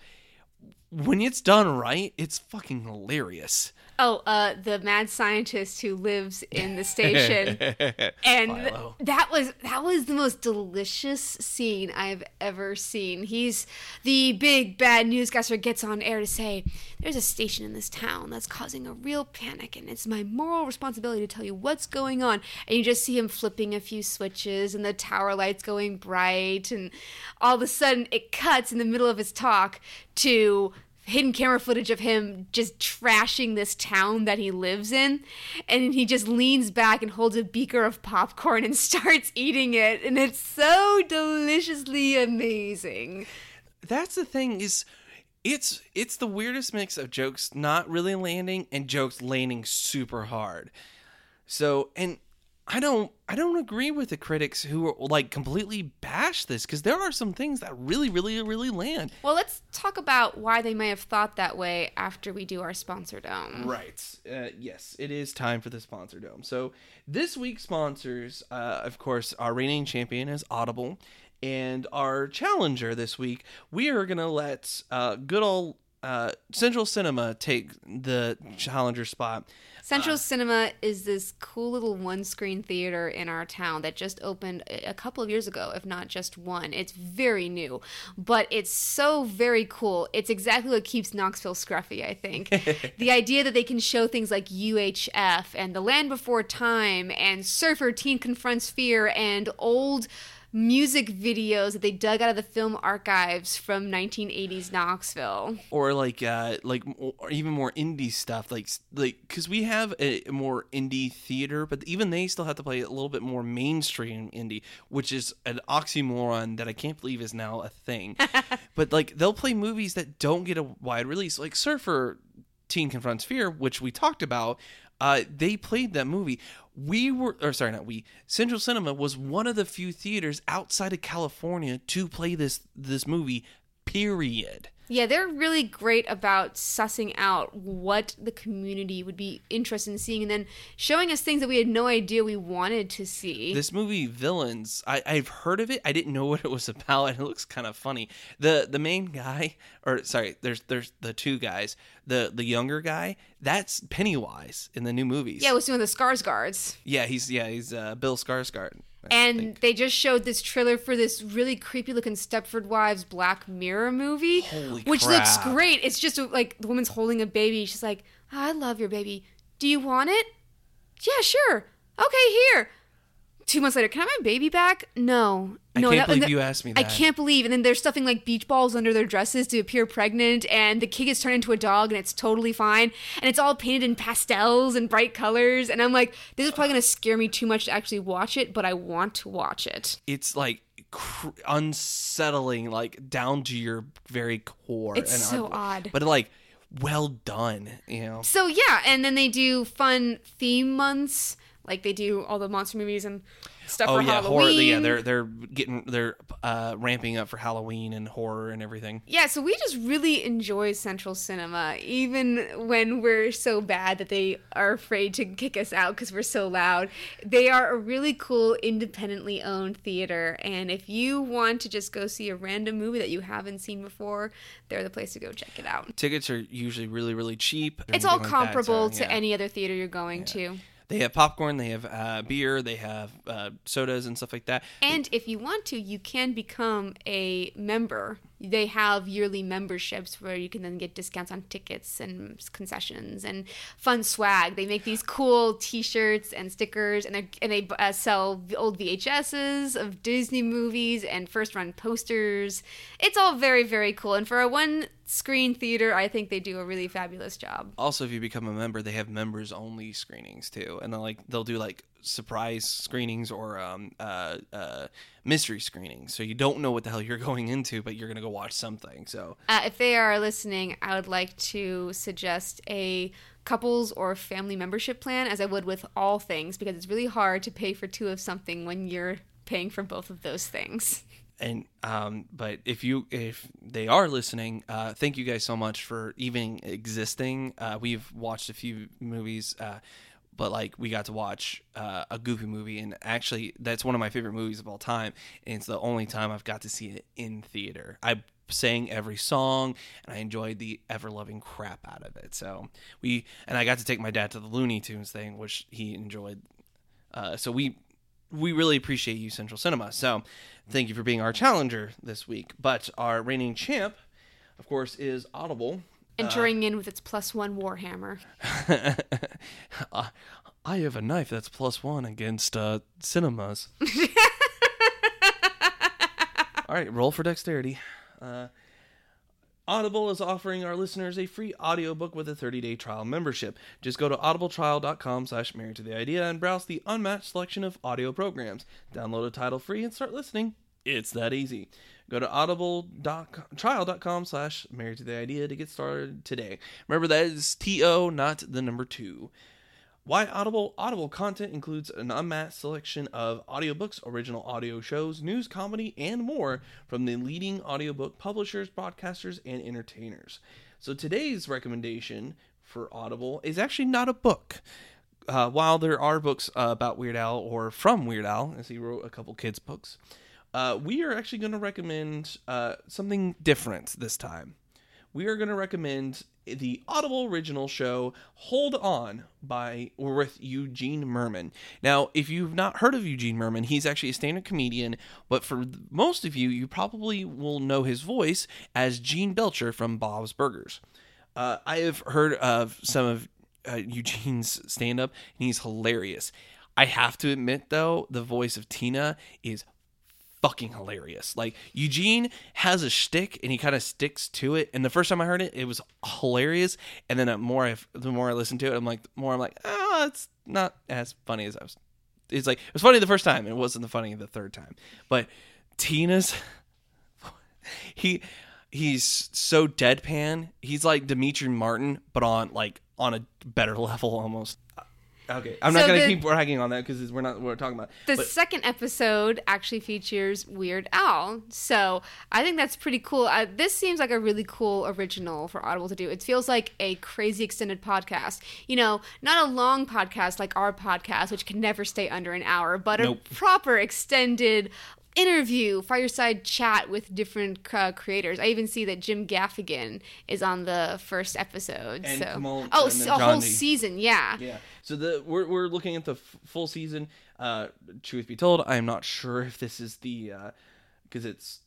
[SPEAKER 2] When it's done right, it's fucking hilarious.
[SPEAKER 1] Oh, uh, the mad scientist who lives in the station, and that was that was the most delicious scene I've ever seen. He's the big bad newscaster gets on air to say, "There's a station in this town that's causing a real panic, and it's my moral responsibility to tell you what's going on." And you just see him flipping a few switches, and the tower lights going bright, and all of a sudden it cuts in the middle of his talk to hidden camera footage of him just trashing this town that he lives in. And he just leans back and holds a beaker of popcorn and starts eating it. And it's so deliciously amazing.
[SPEAKER 2] That's the thing is it's it's the weirdest mix of jokes not really landing and jokes landing super hard. So and I don't I don't agree with the critics who are, like completely bash this because there are some things that really really really land.
[SPEAKER 1] well let's talk about why they may have thought that way after we do our sponsor dome
[SPEAKER 2] Right. Uh, yes, it is time for the sponsor dome. So this week's sponsors, uh, of course, our reigning champion is Audible, and our challenger this week, we are gonna let uh, good old uh, Central Cinema take the challenger spot.
[SPEAKER 1] Central Cinema is this cool little one screen theater in our town that just opened a couple of years ago, if not just one. It's very new, but it's so very cool. It's exactly what keeps Knoxville scruffy, I think. the idea that they can show things like UHF and The Land Before Time and Surfer Teen Confronts Fear and old music videos that they dug out of the film archives from 1980s Knoxville.
[SPEAKER 2] or like uh like or even more indie stuff like like because we have a more indie theater but even they still have to play a little bit more mainstream indie which is an oxymoron that i can't believe is now a thing but like they'll play movies that don't get a wide release like surfer teen confronts fear which we talked about uh they played that movie. We were or sorry not we central cinema was one of the few theaters outside of california to play this this movie period
[SPEAKER 1] Yeah, they're really great about sussing out what the community would be interested in seeing and then showing us things that we had no idea we wanted to see.
[SPEAKER 2] this movie villains I, i've heard of it. I didn't know what it was about and it looks kind of funny. The the main guy or sorry there's there's the two guys. The the younger guy that's pennywise in the new movies.
[SPEAKER 1] Yeah, it was doing the Skarsgårds.
[SPEAKER 2] yeah he's yeah he's uh, bill skarsgård I
[SPEAKER 1] And
[SPEAKER 2] think.
[SPEAKER 1] they just showed this trailer for this really creepy looking Stepford Wives Black Mirror movie,
[SPEAKER 2] Holy
[SPEAKER 1] which looks great. It's just like the woman's holding a baby. She's like, oh, "I love your baby. Do you want it? Yeah, sure. Okay, here." Two months later, can I have my baby back? No,
[SPEAKER 2] I
[SPEAKER 1] no.
[SPEAKER 2] can't
[SPEAKER 1] that-
[SPEAKER 2] believe
[SPEAKER 1] that-
[SPEAKER 2] you asked me
[SPEAKER 1] I can't believe. And then they're stuffing like beach balls under their dresses to appear pregnant, and the kid gets turned into a dog, and it's totally fine. And it's all painted in pastels and bright colors. And I'm like, this is probably gonna scare me too much to actually watch it, but I want to watch it.
[SPEAKER 2] it's like cr- unsettling like down to your very core
[SPEAKER 1] It's
[SPEAKER 2] and
[SPEAKER 1] so odd.
[SPEAKER 2] but like well done you know
[SPEAKER 1] So yeah, and then they do fun theme months, like they do all the monster movies and stuff
[SPEAKER 2] Oh
[SPEAKER 1] for
[SPEAKER 2] yeah,
[SPEAKER 1] Halloween.
[SPEAKER 2] horror. Yeah, they're they're getting they're uh, ramping up for Halloween and horror and everything.
[SPEAKER 1] Yeah, so we just really enjoy Central Cinema, even when we're so bad that they are afraid to kick us out because we're so loud. They are a really cool, independently owned theater, and if you want to just go see a random movie that you haven't seen before, they're the place to go check it out.
[SPEAKER 2] Tickets are usually really really cheap.
[SPEAKER 1] It's all
[SPEAKER 2] like that,
[SPEAKER 1] comparable
[SPEAKER 2] so,
[SPEAKER 1] to
[SPEAKER 2] yeah.
[SPEAKER 1] any other theater you're going to.
[SPEAKER 2] They have popcorn, they have uh, beer, they have uh, sodas and stuff like that.
[SPEAKER 1] And if you want to, you can become a member. They have yearly memberships where you can then get discounts on tickets and concessions and fun swag. They make these cool T-shirts and stickers, and they and they uh, sell old VHSs of Disney movies and first-run posters. It's all very very cool. And for a one-screen theater, I think they do a really fabulous job.
[SPEAKER 2] Also, if you become a member, they have members only screenings too, and like they'll do like surprise screenings or um, uh, uh, mystery screenings. So you don't know what the hell you're going into, but you're gonna go watch something. So
[SPEAKER 1] Uh, if they are listening, I would like to suggest a couples or family membership plan, as I would with all things, because it's really hard to pay for two of something when you're paying for both of those things.
[SPEAKER 2] and um but if you if they are listening uh thank you guys so much for even existing uh we've watched a few movies uh but like we got to watch uh, a Goofy movie, and actually that's one of my favorite movies of all time, and it's the only time I've got to see it in theater. I sang every song and I enjoyed the ever loving crap out of it. So we and I got to take my dad to the Looney Tunes thing, which he enjoyed. Uh, so we we really appreciate you, Central Cinema. So thank you for being our challenger this week. But our reigning champ, of course, is Audible.
[SPEAKER 1] Entering in with its plus one Warhammer.
[SPEAKER 2] Uh, I have a knife that's plus one against uh, cinemas. All right, roll for dexterity. Uh, Audible is offering our listeners a free audiobook with a 30-day trial membership. Just go to audibletrial.com slash married to the idea and browse the unmatched selection of audio programs. Download a title free and start listening. It's that easy. Go to audibletrial.com slash married to the idea to get started today. Remember that is T-O, not the number two. Why Audible? Audible content includes an unmatched selection of audiobooks, original audio shows, news, comedy, and more from the leading audiobook publishers, broadcasters, and entertainers. So today's recommendation for Audible is actually not a book. Uh, while there are books uh, about Weird Al or from Weird Al, as he wrote a couple kids' books, uh, we are actually going to recommend uh, something different this time. We are going to recommend the Audible original show Hold On by or with Eugene Mirman. Now, if you've not heard of Eugene Mirman, he's actually a stand-up comedian, but for most of you, you probably will know his voice as Gene Belcher from Bob's Burgers. Uh, I have heard of some of uh, Eugene's stand-up, and he's hilarious. I have to admit, though, the voice of Tina is fucking hilarious. Like Eugene has a shtick and he kind of sticks to it. And the first time I heard it, it was hilarious. And then the more I the more I listened to it, I'm like, the more I'm like, oh, it's not as funny as I was. It's like it was funny the first time. It wasn't the funny the third time. But Tina's he he's so deadpan. He's like Demetri Martin, but on like on a better level almost. Okay, I'm not gonna
[SPEAKER 1] the-
[SPEAKER 2] keep bragging on that because we're not we're talking about.
[SPEAKER 1] The
[SPEAKER 2] but-
[SPEAKER 1] second episode actually features Weird Al. So I think that's pretty cool. Uh, this seems like a really cool original for Audible to do. It feels like a crazy extended podcast. You know, not a long podcast like our podcast, which can never stay under an hour, but
[SPEAKER 2] Nope.
[SPEAKER 1] a proper extended interview, fireside chat with different uh, creators. I even see that Jim Gaffigan is on the first episode.
[SPEAKER 2] And
[SPEAKER 1] so
[SPEAKER 2] Kamal-
[SPEAKER 1] oh, so a whole season, yeah.
[SPEAKER 2] Yeah. So the we're we're looking at the f- full season. Uh, truth be told, I am not sure if this is the because it's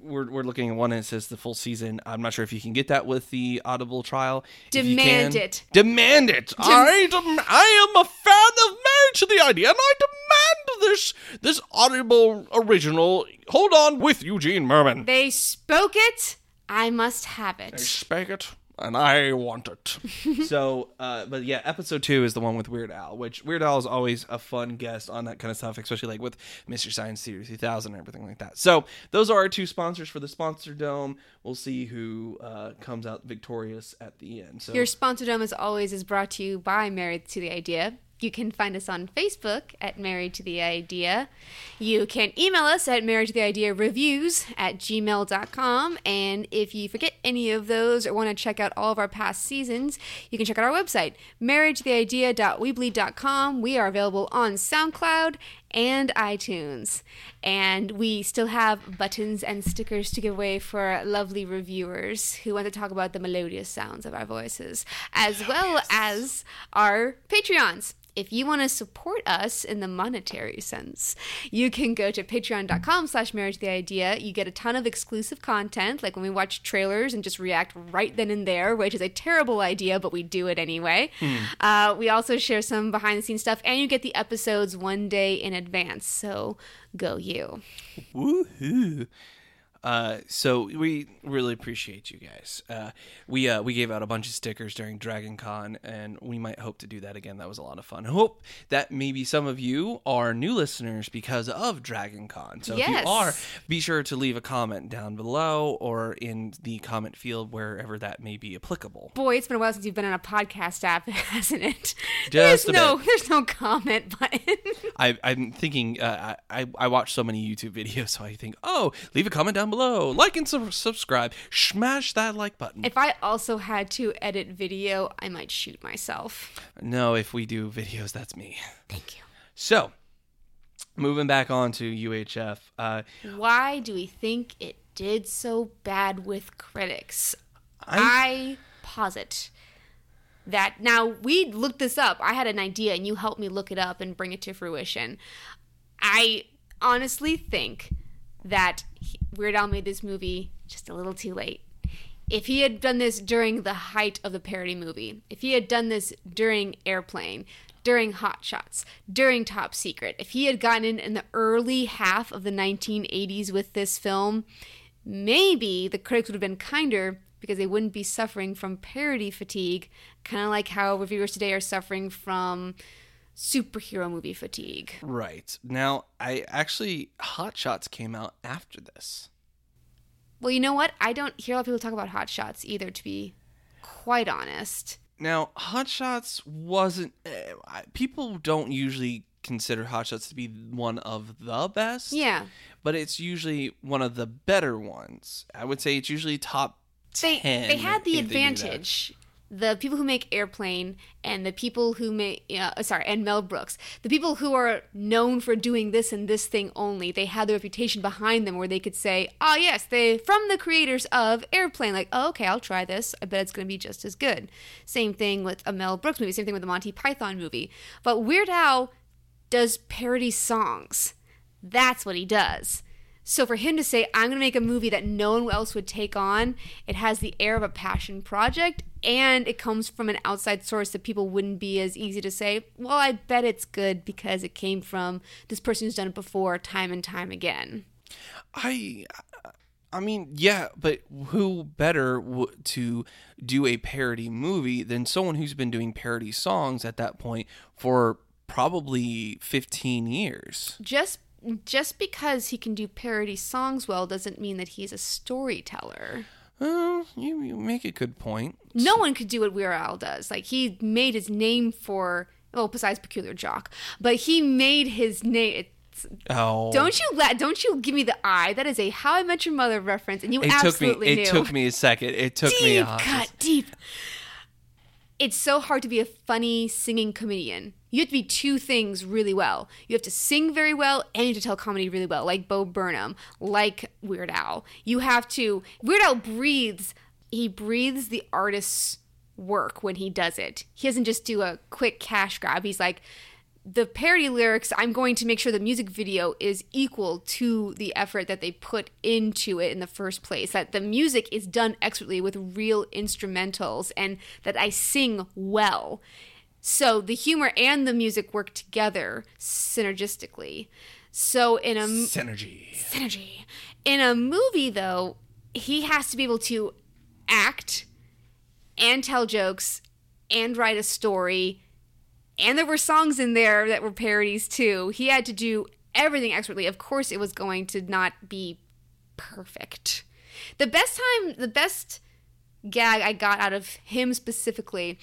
[SPEAKER 2] we're we're looking at one and it says the full season. I'm not sure if you can get that with the Audible trial.
[SPEAKER 1] Demand
[SPEAKER 2] can,
[SPEAKER 1] it.
[SPEAKER 2] Demand it. I dem- I am a fan of marriage to the Idea, and I demand this this Audible original. Hold on with Eugene Mirman.
[SPEAKER 1] They spoke it. I must have it.
[SPEAKER 2] They Spake it, and I want it. so, uh, but yeah, episode two is the one with Weird Al, which Weird Al is always a fun guest on that kind of stuff, especially like with Mystery Science Theater 3000 and everything like that. So, those are our two sponsors for the sponsor dome. We'll see who uh, comes out victorious at the end. So,
[SPEAKER 1] Your Sponsor Dome, as always, is brought to you by Married to the Idea. You can find us on Facebook at Married to the Idea. You can email us at Married to the Idea Reviews at gmail.com. And if you forget any of those or want to check out all of our past seasons, you can check out our website, marriedtotheidea.weebly.com. We are available on SoundCloud and iTunes. And we still have buttons and stickers to give away for lovely reviewers who want to talk about the melodious sounds of our voices, as well as our Patreons. If you want to support us in the monetary sense, you can go to patreon.com slash marriage the idea. You get a ton of exclusive content, like when we watch trailers and just react right then and there, which is a terrible idea, but we do it anyway. Uh, we also share some behind the scenes stuff, and you get the episodes one day in advance. So go you.
[SPEAKER 2] Woohoo! Uh, so we really appreciate you guys. Uh, we uh, we gave out a bunch of stickers during Dragon Con, and we might hope to do that again. That was a lot of fun. I hope that maybe some of you are new listeners because of Dragon Con. So if you are, be sure to leave a comment down below or in the comment field wherever that may be applicable.
[SPEAKER 1] Boy, it's been a while since you've been on a podcast app, hasn't it?
[SPEAKER 2] Just
[SPEAKER 1] there's no,
[SPEAKER 2] bit.
[SPEAKER 1] there's no comment button.
[SPEAKER 2] I, I'm thinking, uh, I I watch so many YouTube videos, so I think, oh, leave a comment down down below. Like and sub- subscribe. Smash that like button.
[SPEAKER 1] If I also had to edit video, I might shoot myself.
[SPEAKER 2] no, if we do videos, that's me.
[SPEAKER 1] Thank you.
[SPEAKER 2] So, moving back on to UHF. Uh,
[SPEAKER 1] Why do we think it did so bad with critics?
[SPEAKER 2] I,
[SPEAKER 1] I posit that now we looked this up. I had an idea and you helped me look it up and bring it to fruition. I honestly think that Weird Al made this movie just a little too late. If he had done this during the height of the parody movie, if he had done this during Airplane, during Hot Shots, during Top Secret, if he had gotten in in the early half of the 1980s with this film, maybe the critics would have been kinder because they wouldn't be suffering from parody fatigue, kind of like how reviewers today are suffering from superhero movie fatigue.
[SPEAKER 2] right. Now, I actually, Hot Shots came out after this.
[SPEAKER 1] Well, you know what? I don't hear a lot of people talk about Hot Shots either, to be quite honest.
[SPEAKER 2] Now, Hot Shots wasn't. Uh, people don't usually consider Hot Shots to be one of the best.
[SPEAKER 1] Yeah.
[SPEAKER 2] But it's usually one of the better ones. I would say it's usually top
[SPEAKER 1] They,
[SPEAKER 2] 10.
[SPEAKER 1] they had the advantage. The people who make Airplane and the people who make, uh, sorry, and Mel Brooks, the people who are known for doing this and this thing only, they had the reputation behind them where they could say, oh, yes, they from the creators of Airplane. Like, oh, okay, I'll try this. I bet it's going to be just as good. Same thing with a Mel Brooks movie, same thing with the Monty Python movie. But Weird Al does parody songs. That's what he does. So for him to say, I'm going to make a movie that no one else would take on, it has the air of a passion project and it comes from an outside source that people wouldn't be as easy to say, well, I bet it's good because it came from this person who's done it before time and time again.
[SPEAKER 2] I, I mean, yeah, but who better w- to do a parody movie than someone who's been doing parody songs at that point for probably 15 years?
[SPEAKER 1] Just just because he can do parody songs well doesn't mean that he's a storyteller.
[SPEAKER 2] Uh, you, you make a good point.
[SPEAKER 1] no one could do what Weird Al does. Like he made his name for well, besides Peculiar Jock, but he made his name. It's,
[SPEAKER 2] Oh,
[SPEAKER 1] don't you let? Don't you give me the eye? That is a How I Met Your Mother reference, and you
[SPEAKER 2] it took me. It
[SPEAKER 1] knew.
[SPEAKER 2] took me a second. It took me. A
[SPEAKER 1] deep cut, deep. It's so hard to be a funny singing comedian. You have to be two things really well. You have to sing very well and you have to tell comedy really well, like Bo Burnham, like Weird Al. You have to. Weird Al breathes. He breathes the artist's work when he does it. He doesn't just do a quick cash grab. He's like, the parody lyrics, I'm going to make sure the music video is equal to the effort that they put into it in the first place. That the music is done expertly with real instrumentals and that I sing well. So the humor and the music work together synergistically. So in a
[SPEAKER 2] synergy.
[SPEAKER 1] synergy. In a movie, though, he has to be able to act and tell jokes and write a story. And there were songs in there that were parodies too. He had to do everything expertly. Of course, it was going to not be perfect. The best time, the best gag I got out of him specifically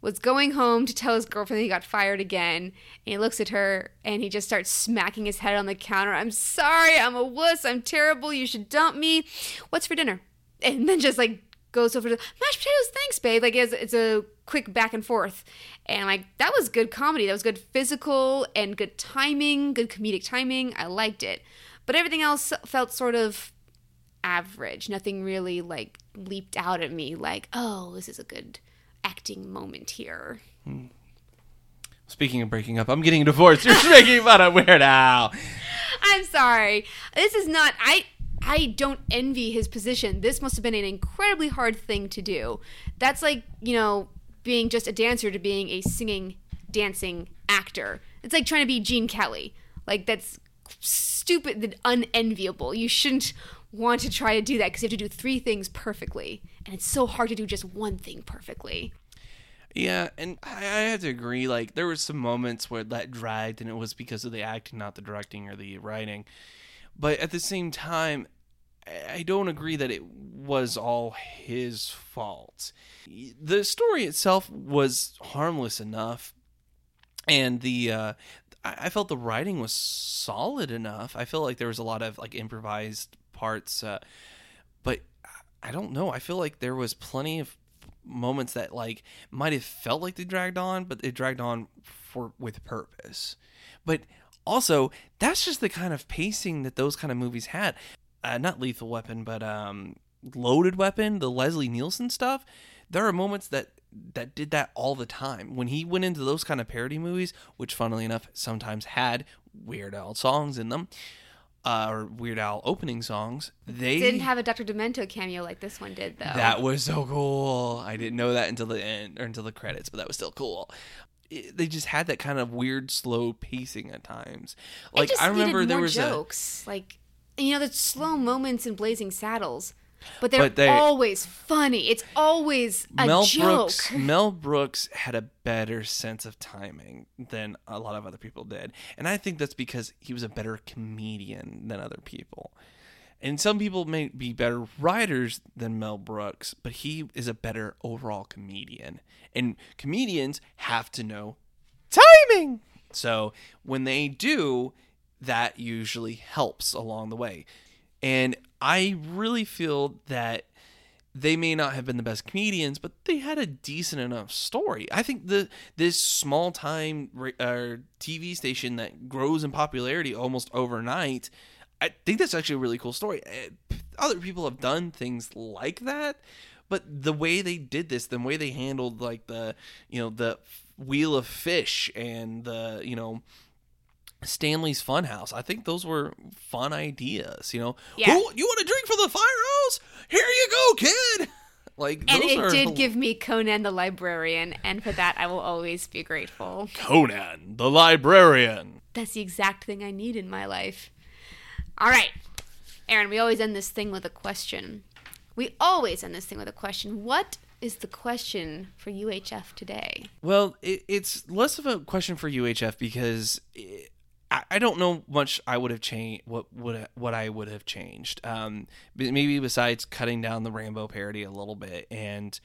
[SPEAKER 1] was going home to tell his girlfriend that he got fired again. And he looks at her and he just starts smacking his head on the counter. I'm sorry, I'm a wuss, I'm terrible, you should dump me. What's for dinner? And then just like goes over to mashed potatoes, thanks, babe. Like it's, it's a quick back and forth. And like that was good comedy. That was good physical and good timing, good comedic timing. I liked it. But everything else felt sort of average. Nothing really like leaped out at me like, oh, this is a good acting moment here. Hmm.
[SPEAKER 2] Speaking of breaking up, I'm getting a divorce. You're making fun of Weird Al.
[SPEAKER 1] I'm sorry. This is not I I don't envy his position. This must have been an incredibly hard thing to do. That's like, you know, being just a dancer to being a singing, dancing actor. It's like trying to be Gene Kelly. Like that's stupid and unenviable. You shouldn't want to try to do that because you have to do three things perfectly. And it's so hard to do just one thing perfectly.
[SPEAKER 2] Yeah, and I, I had to agree. Like there were some moments where that dragged, and it was because of the acting, not the directing or the writing. But at the same time, I- don't agree that it was all his fault. The story itself was harmless enough, and the uh, I I felt the writing was solid enough. I feel like there was a lot of like improvised parts. Uh, but I don't know. I feel like there was plenty of moments that like might have felt like they dragged on, but they dragged on for with purpose. But also, that's just the kind of pacing that those kind of movies had. Uh, not Lethal Weapon, but um, Loaded Weapon, the Leslie Nielsen stuff. There are moments that that did that all the time. When he went into those kind of parody movies, which funnily enough sometimes had Weird Al songs in them, uh, or Weird Al opening songs, they
[SPEAKER 1] Didn't have a Dr. Demento cameo like this one did, though.
[SPEAKER 2] that was so cool. I didn't know that until the end or until the credits, but that was still cool. It, they just had that kind of weird, slow pacing at times. Like I remember there was a
[SPEAKER 1] jokes. Like, you know, the slow moments in Blazing Saddles, but they're
[SPEAKER 2] But they-
[SPEAKER 1] always funny. It's always a
[SPEAKER 2] Mel
[SPEAKER 1] joke.
[SPEAKER 2] Brooks. Mel Brooks had a better sense of timing than a lot of other people did, and I think that's because he was a better comedian than other people. And some people may be better writers than Mel Brooks, but he is a better overall comedian. And comedians have to know timing. So when they do, that usually helps along the way. And I really feel that they may not have been the best comedians, but they had a decent enough story. I think the this small time uh, TV station that grows in popularity almost overnight. I think that's actually a really cool story. Uh, Other people have done things like that, but the way they did this, the way they handled like the you know the wheel of fish and the you know Stanley's Funhouse. I think those were fun ideas. You know,
[SPEAKER 1] Yeah.
[SPEAKER 2] Who, you want a drink from the firehouse? Here you go, kid. Like
[SPEAKER 1] And
[SPEAKER 2] those
[SPEAKER 1] it did give me Conan the Librarian, and for that I will always be grateful.
[SPEAKER 2] Conan the librarian.
[SPEAKER 1] That's the exact thing I need in my life. All right. Aaron, we always end this thing with a question. We always end this thing with a question. What is the question for UHF today?
[SPEAKER 2] Well, it, it's less of a question for UHF because it, I, I don't know much I would have changed. What would what I would have changed? Um, maybe besides cutting down the Rambo parody a little bit and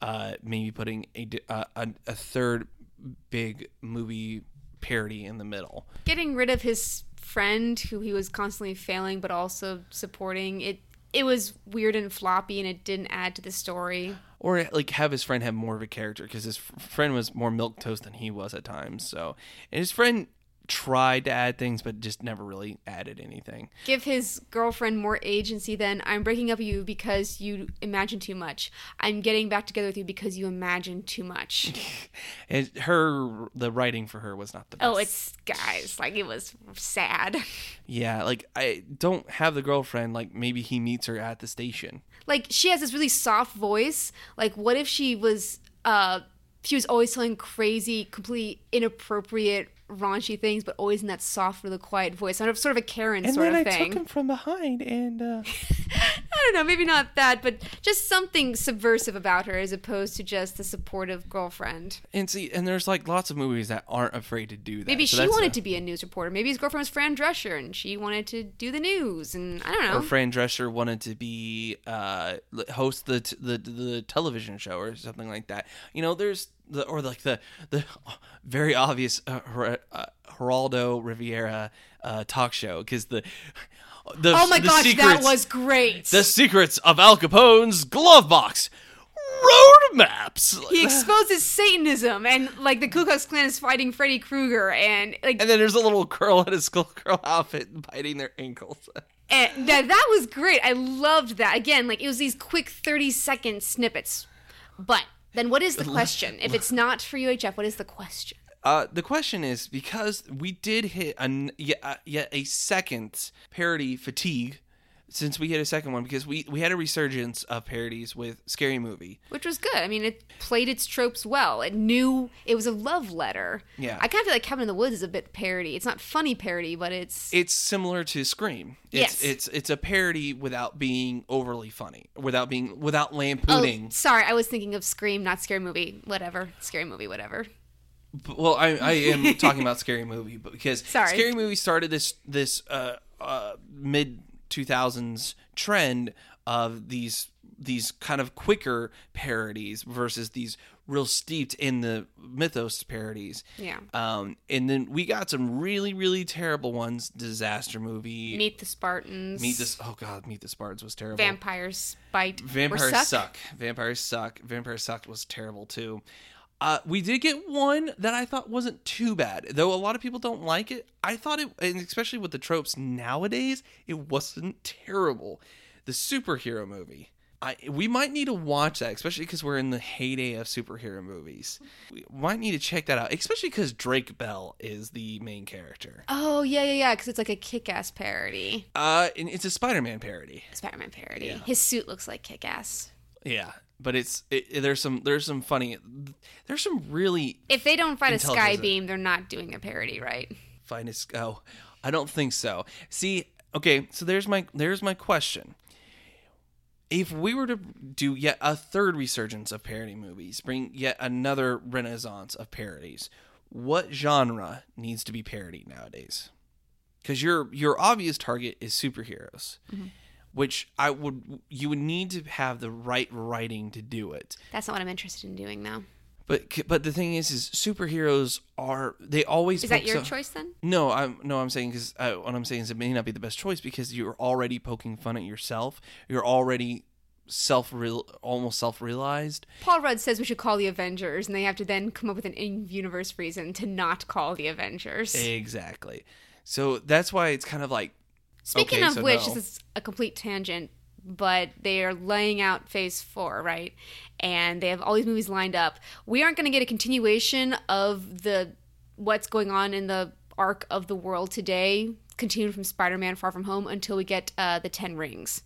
[SPEAKER 2] uh, maybe putting a, a, a a third big movie parody in the middle.
[SPEAKER 1] Getting rid of his friend who he was constantly failing but also supporting. It it was weird and floppy and it didn't add to the story.
[SPEAKER 2] or like have his friend have more of a character because his f- friend was more milk toast than he was at times. So, and his friend tried to add things, but just never really added anything.
[SPEAKER 1] Give his girlfriend more agency than I'm breaking up with you because you imagine too much. I'm getting back together with you because you imagine too much.
[SPEAKER 2] And her, the writing for her was not the best.
[SPEAKER 1] oh, it's guys, like it was sad.
[SPEAKER 2] yeah. Like I don't have the girlfriend. Like maybe he meets her at the station.
[SPEAKER 1] Like she has this really soft voice. Like what if she was uh she was always telling crazy, completely inappropriate, raunchy things, but always in that soft, really quiet voice. Sort of, sort of a Karen sort of thing.
[SPEAKER 2] And then I took him from behind, and uh...
[SPEAKER 1] I don't know, maybe not that, but just something subversive about her as opposed to just the supportive girlfriend.
[SPEAKER 2] and see, and there's like lots of movies that aren't afraid to do that.
[SPEAKER 1] Maybe
[SPEAKER 2] So
[SPEAKER 1] she wanted
[SPEAKER 2] a-
[SPEAKER 1] to be a news reporter. Maybe his girlfriend was Fran Drescher and she wanted to do the news. And I don't know.
[SPEAKER 2] or Fran Drescher wanted to be uh, host the, t- the the television show or something like that. You know, there's the or like the the very obvious uh, Her- uh, Geraldo Rivera uh, talk show because the the
[SPEAKER 1] oh my
[SPEAKER 2] the
[SPEAKER 1] gosh, that was great.
[SPEAKER 2] the secrets of Al Capone's glove box road maps.
[SPEAKER 1] he exposes Satanism and like the Ku Klux Klan is fighting Freddy Krueger and like
[SPEAKER 2] and then there's a little girl in a schoolgirl outfit biting their ankles.
[SPEAKER 1] and that, that was great. I loved that. Again, like it was these quick 30 second snippets. But then what is the question? If it's not for UHF, what is the question?
[SPEAKER 2] Uh, the question is because we did hit yet, uh, yet a second parody fatigue since we hit a second one because we, we had a resurgence of parodies with Scary Movie.
[SPEAKER 1] Which was good. I mean, it played its tropes well. It knew it was a love letter.
[SPEAKER 2] Yeah.
[SPEAKER 1] I kind of feel like Cabin in the Woods is a bit parody. It's not funny parody, but it's
[SPEAKER 2] It's similar to Scream. It's,
[SPEAKER 1] Yes.
[SPEAKER 2] It's it's a parody without being overly funny, without being without
[SPEAKER 1] Oh,
[SPEAKER 2] lampooning.
[SPEAKER 1] sorry, I was thinking of Scream, not Scary Movie. Whatever, Scary Movie, whatever.
[SPEAKER 2] Well, I, I am talking about Scary Movie, but because
[SPEAKER 1] Sorry.
[SPEAKER 2] Scary Movie started this this uh, uh, mid two thousands trend of these these kind of quicker parodies versus these real steeped in the mythos parodies.
[SPEAKER 1] Yeah.
[SPEAKER 2] Um, and then we got some really, really terrible ones. Disaster movie.
[SPEAKER 1] Meet the Spartans.
[SPEAKER 2] Meet this. Oh God, Meet the Spartans was terrible.
[SPEAKER 1] Vampires bite.
[SPEAKER 2] Vampires
[SPEAKER 1] suck.
[SPEAKER 2] suck. Vampires suck. Vampires suck was terrible too. Uh, we did get one that I thought wasn't too bad, though a lot of people don't like it. I thought it, and especially with the tropes nowadays, it wasn't terrible. The superhero movie. I, we might need to watch that, especially because we're in the heyday of superhero movies. We might need to check that out, especially because Drake Bell is the main character.
[SPEAKER 1] Oh yeah, yeah, yeah. Because it's like a kick-ass parody,
[SPEAKER 2] Uh, and it's a Spider-Man parody.
[SPEAKER 1] Spider-Man parody.
[SPEAKER 2] Yeah.
[SPEAKER 1] His suit looks like kick-ass.
[SPEAKER 2] Yeah, but it's it, there's some there's some funny there's some really
[SPEAKER 1] If they don't fight a sky beam, they're not doing a parody, right?
[SPEAKER 2] finest oh i don't think so. See okay so there's my there's my question. If we were to do yet a third resurgence of parody movies bring yet another renaissance of parodies what genre needs to be parodied nowadays? Because your your obvious target is superheroes mm-hmm. Which i would you would need to have the right writing to do it
[SPEAKER 1] That's not what I'm interested in doing, though.
[SPEAKER 2] but but the thing is is superheroes are they always
[SPEAKER 1] Is that your choice then?
[SPEAKER 2] no, I'm no, I'm saying because uh, what I'm saying is it may not be the best choice because you're already poking fun at yourself. You're already self real, almost self realized.
[SPEAKER 1] Paul Rudd says we should call the Avengers, and they have to then come up with an in-universe reason to not call the Avengers.
[SPEAKER 2] Exactly. So that's why it's kind of like
[SPEAKER 1] Speaking
[SPEAKER 2] okay,
[SPEAKER 1] of
[SPEAKER 2] so
[SPEAKER 1] which,
[SPEAKER 2] no.
[SPEAKER 1] this is a complete tangent, but they are laying out Phase Four, right? And they have all these movies lined up. We aren't going to get a continuation of the what's going on in the arc of the world today, continued from Spider-Man: Far From Home, until we get uh, the Ten Rings.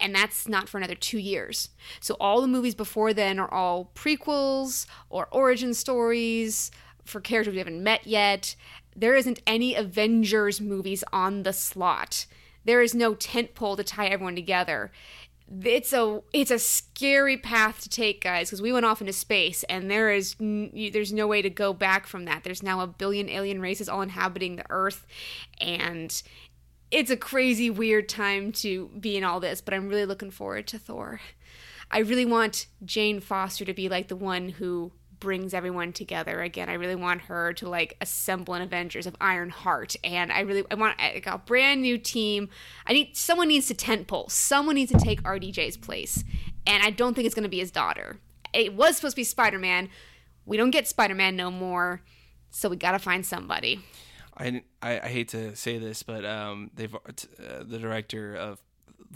[SPEAKER 1] And that's not for another two years. So all the movies before then are all prequels or origin stories for characters we haven't met yet. There isn't any Avengers movies on the slot. There is no tent pole to tie everyone together. It's a it's a scary path to take, guys, because we went off into space, and there is there's no way to go back from that. There's now a billion alien races all inhabiting the Earth, and it's a crazy weird time to be in all this, but I'm really looking forward to Thor. I really want Jane Foster to be like the one who brings everyone together again. I really want her to like assemble an Avengers of Iron Heart, and I really I want like, a brand new team. I need someone needs to tentpole. Someone needs to take RDJ's place, and I don't think it's going to be his daughter. It was supposed to be Spider Man. We don't get Spider Man no more, so we got to find somebody.
[SPEAKER 2] I, I, I hate to say this, but um, they've uh, the director of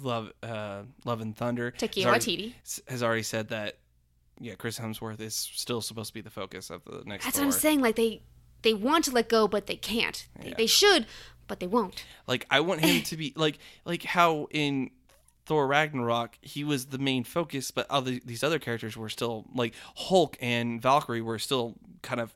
[SPEAKER 2] Love uh, Love and Thunder
[SPEAKER 1] Taika Waititi.
[SPEAKER 2] has already said that yeah, Chris Hemsworth is still supposed to be the focus of the next.
[SPEAKER 1] That's
[SPEAKER 2] Thor.
[SPEAKER 1] what I'm saying. Like they they want to let go, but they can't. They, they should, but they won't.
[SPEAKER 2] Like I want him to be like like how in Thor Ragnarok he was the main focus, but other these other characters were still like Hulk and Valkyrie were still kind of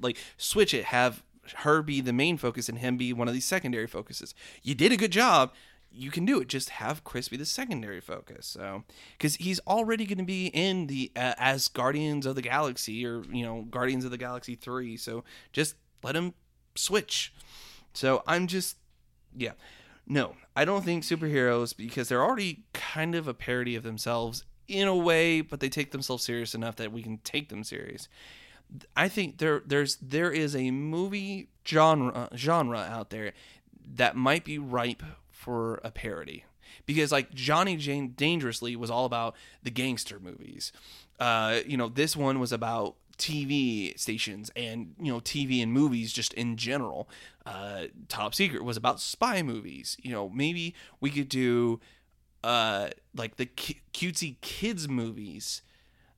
[SPEAKER 2] like switch it, have her be the main focus and him be one of these secondary focuses. You did a good job. You can do it. Just have Chris be the secondary focus. So, because he's already going to be in the uh, as Guardians of the Galaxy or you know Guardians of the Galaxy three. So just let him switch. So I'm just yeah. No, I don't think superheroes because they're already kind of a parody of themselves in a way, but they take themselves serious enough that we can take them serious. I think there there's there is a movie genre genre out there that might be ripe for a parody. Because like Johnny Jane Dangerously was all about the gangster movies. Uh, you know, this one was about TV stations and you know TV and movies just in general. Uh, Top Secret was about spy movies. You know, maybe we could do uh like the cu- cutesy kids movies.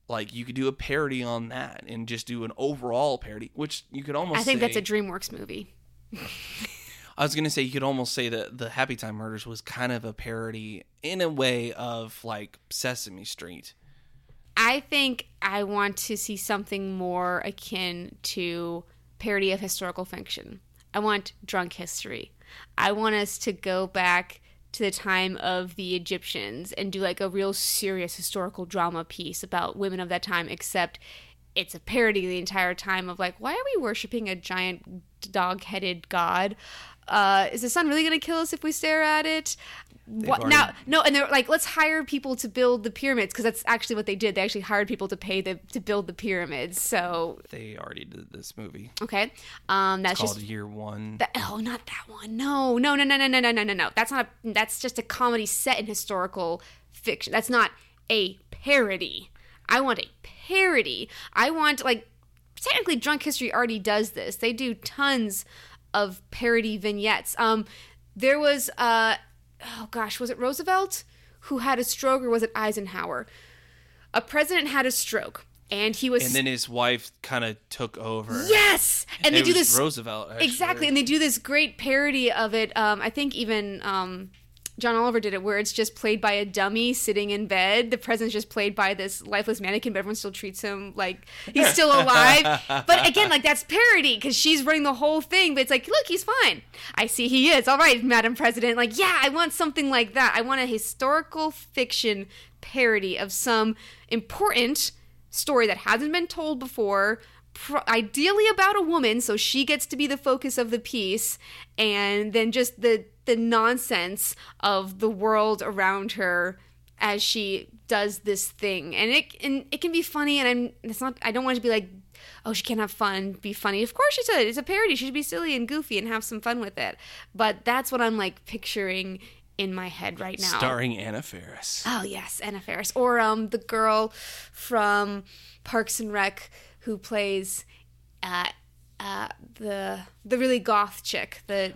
[SPEAKER 2] Like you could do a parody on that and just do an overall parody, which you could almost.
[SPEAKER 1] I think that's a DreamWorks movie.
[SPEAKER 2] I was gonna say you could almost say that the Happy Time Murders was kind of a parody in a way of like Sesame Street.
[SPEAKER 1] I think I want to see something more akin to parody of historical fiction. I want drunk history. I want us to go back to the time of the Egyptians and do like a real serious historical drama piece about women of that time, except it's a parody the entire time of like, why are we worshiping a giant dog-headed god? Uh, is the sun really going to kill us if we stare at it? What,
[SPEAKER 2] already-
[SPEAKER 1] now, no, and they're like, let's hire people to build the pyramids because that's actually what they did. They actually hired people to pay the to build the pyramids. So
[SPEAKER 2] They already did this movie
[SPEAKER 1] okay, um, that's
[SPEAKER 2] called
[SPEAKER 1] just
[SPEAKER 2] Year One.
[SPEAKER 1] that, oh, not that one. No, no, no, no, no, no, no, no, no, no. That's not a. That's just a comedy set in historical fiction. That's not a parody. I want a parody. I want like technically, Drunk History already does this. They do tons of parody vignettes. Um, there was uh, oh gosh, was it Roosevelt who had a stroke, or was it Eisenhower? A president had a stroke, and he was
[SPEAKER 2] and then his wife kind of took over.
[SPEAKER 1] yes, and they
[SPEAKER 2] it
[SPEAKER 1] do this
[SPEAKER 2] Roosevelt actually.
[SPEAKER 1] Exactly, and they do this great parody of it. Um, I think even um, John Oliver did it, where it's just played by a dummy sitting in bed. The president's just played by this lifeless mannequin, but everyone still treats him like he's still alive. but again, like that's parody because she's running the whole thing. But it's like, look, he's fine. I see he is. All right, Madam President. Like, yeah, I want something like that. I want a historical fiction parody of some important story that hasn't been told before pro- ideally about a woman so she gets to be the focus of the piece and then just the the nonsense of the world around her as she does this thing. And it and it can be funny and I'm it's not I don't want to be like oh she can't have fun be funny. Of course she should. It's a parody. She should be silly and goofy and have some fun with it. But that's what I'm like picturing in my head right now.
[SPEAKER 2] Starring Anna Faris.
[SPEAKER 1] Oh yes, Anna Faris, or um the girl from Parks and Rec who plays uh, uh the the really goth chick. The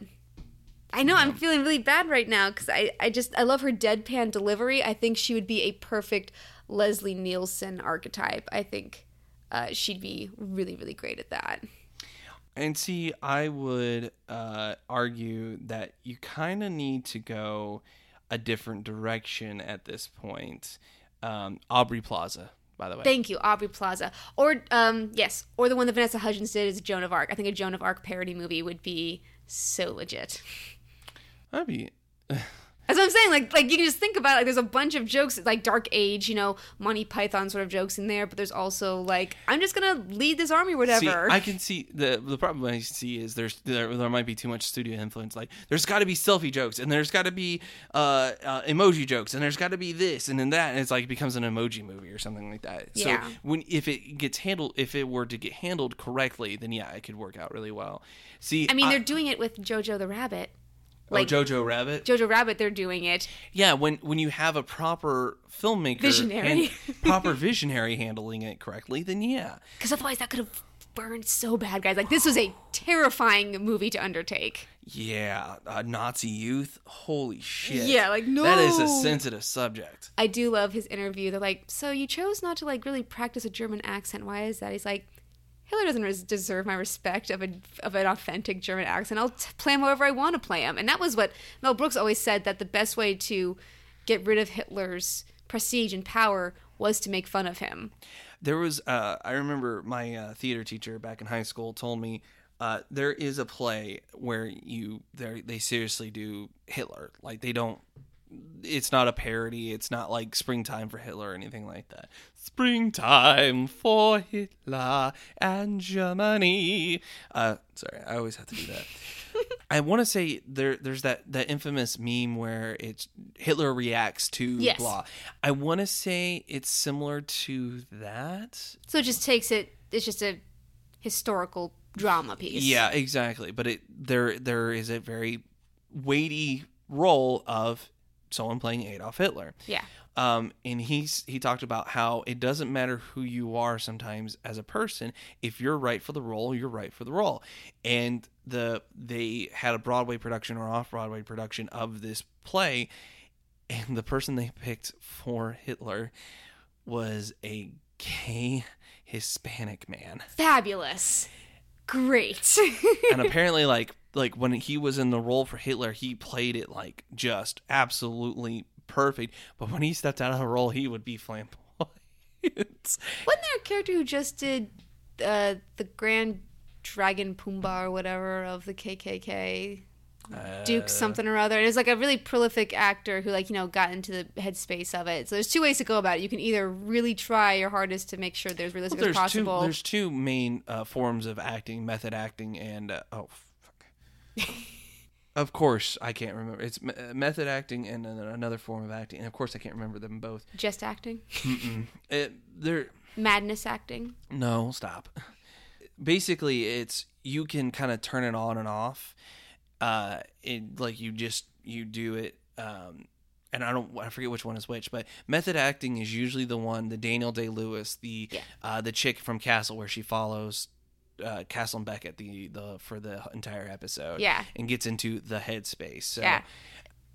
[SPEAKER 1] I know I'm feeling really bad right now because I I just I love her deadpan delivery. I think she would be a perfect Leslie Nielsen archetype. I think uh, she'd be really really great at that.
[SPEAKER 2] And see, I would uh, argue that you kind of need to go a different direction at this point. Um, Aubrey Plaza, by the way.
[SPEAKER 1] Thank you, Aubrey Plaza. Or um yes, or the one that Vanessa Hudgens did is Joan of Arc. I think a Joan of Arc parody movie would be so legit.
[SPEAKER 2] That'd be.
[SPEAKER 1] That's what I'm saying. Like, like you can just think about it. Like, there's a bunch of jokes, like Dark Age, you know, Monty Python sort of jokes in there. But there's also like, I'm just gonna lead this army, or
[SPEAKER 2] See,
[SPEAKER 1] whatever.
[SPEAKER 2] I can see the the problem I see is there's there, there might be too much studio influence. Like there's got to be selfie jokes and there's got to be uh, uh, emoji jokes and there's got to be this and then that and it's like it becomes an emoji movie or something like that.
[SPEAKER 1] Yeah.
[SPEAKER 2] So when if it gets handled if it were to get handled correctly, then yeah, it could work out really well. See,
[SPEAKER 1] I mean, they're doing it with Jojo the Rabbit.
[SPEAKER 2] Like Jojo Rabbit.
[SPEAKER 1] Jojo Rabbit, they're doing it.
[SPEAKER 2] Yeah, when when you have a proper filmmaker
[SPEAKER 1] Visionary.
[SPEAKER 2] and proper visionary handling it correctly, then yeah.
[SPEAKER 1] Because otherwise, that could have burned so bad, guys. Like, this was a terrifying movie to undertake.
[SPEAKER 2] Yeah, uh, Nazi youth. Holy shit.
[SPEAKER 1] Yeah, like, no.
[SPEAKER 2] That is a sensitive subject.
[SPEAKER 1] I do love his interview. They're like, so you chose not to like really practice a German accent. Why is that? He's like, Hitler doesn't res- deserve my respect of a of an authentic German accent. I'll t- play him however I want to play him. And that was what Mel Brooks always said that the best way to get rid of Hitler's prestige and power was to make fun of him.
[SPEAKER 2] There was, uh, I remember my uh, theater teacher back in high school told me uh, there is a play where you they they seriously do Hitler. Like they don't. It's not a parody. It's not like springtime for Hitler or anything like that. Springtime for Hitler and Germany. Uh, sorry, I always have to do that. I want to say there there's that that infamous meme where it's Hitler reacts to
[SPEAKER 1] Yes.
[SPEAKER 2] blah. I want to say it's similar to that.
[SPEAKER 1] So it just takes it. It's just a historical drama piece.
[SPEAKER 2] Yeah, exactly. But it there there is a very weighty role of someone playing Adolf Hitler.
[SPEAKER 1] Yeah.
[SPEAKER 2] Um, and he's he talked about how it doesn't matter who you are sometimes as a person. If you're right for the role, you're right for the role. And the they had a Broadway production or off Broadway production of this play, and the person they picked for Hitler was a gay Hispanic man.
[SPEAKER 1] Fabulous. Great.
[SPEAKER 2] and apparently like like when he was in the role for Hitler, he played it like just absolutely perfect. But when he stepped out of the role, he would be flamboyant.
[SPEAKER 1] Wasn't there a character who just did uh, the Grand Dragon Pumbaa or whatever of the KKK? Duke something or other. It was like a really prolific actor who, like, you know, got into the headspace of it. So there's two ways to go about it. You can either really try your hardest to make sure there's realistic
[SPEAKER 2] Well,
[SPEAKER 1] as possible.
[SPEAKER 2] two. There's two main uh, forms of acting: method acting and uh, oh fuck. of course, I can't remember. It's uh, method acting and another form of acting, and of course, I can't remember them both.
[SPEAKER 1] Just acting,
[SPEAKER 2] It, they're
[SPEAKER 1] madness acting.
[SPEAKER 2] no stop. Basically, it's you can kind of turn it on and off. Uh, it like you just you do it. Um, and I don't I forget which one is which, but method acting is usually the one the Daniel Day Lewis, the
[SPEAKER 1] Yeah.
[SPEAKER 2] uh, the chick from Castle where she follows uh, Castle and Beckett the the for the entire episode,
[SPEAKER 1] Yeah.
[SPEAKER 2] and gets into the headspace. So,
[SPEAKER 1] Yeah.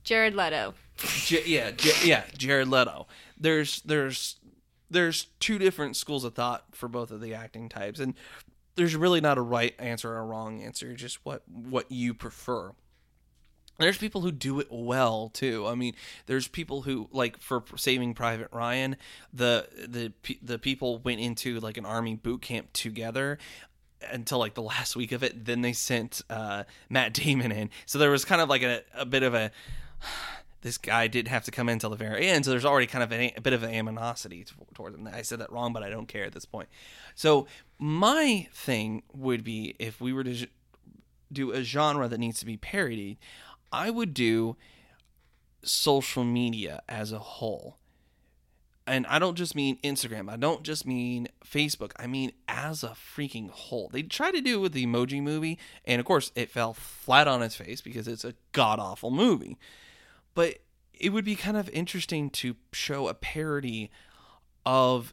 [SPEAKER 1] Jared Leto.
[SPEAKER 2] J- yeah, J- yeah, Jared Leto. There's there's there's two different schools of thought for both of the acting types, and there's really not a right answer or a wrong answer. Just what what you prefer. There's people who do it well too. I mean, there's people who like for Saving Private Ryan, the the the people went into like an army boot camp together until like the last week of it. Then they sent uh, Matt Damon in, so there was kind of like a, a bit of a this guy didn't have to come in until the very end. So there's already kind of a bit of an animosity toward him. I said that wrong, but I don't care at this point. So my thing would be if we were to do a genre that needs to be parodied, I would do social media as a whole. And I don't just mean Instagram. I don't just mean Facebook. I mean as a freaking whole. They tried to do it with the emoji movie, and of course it fell flat on its face because it's a god awful movie. But it would be kind of interesting to show a parody of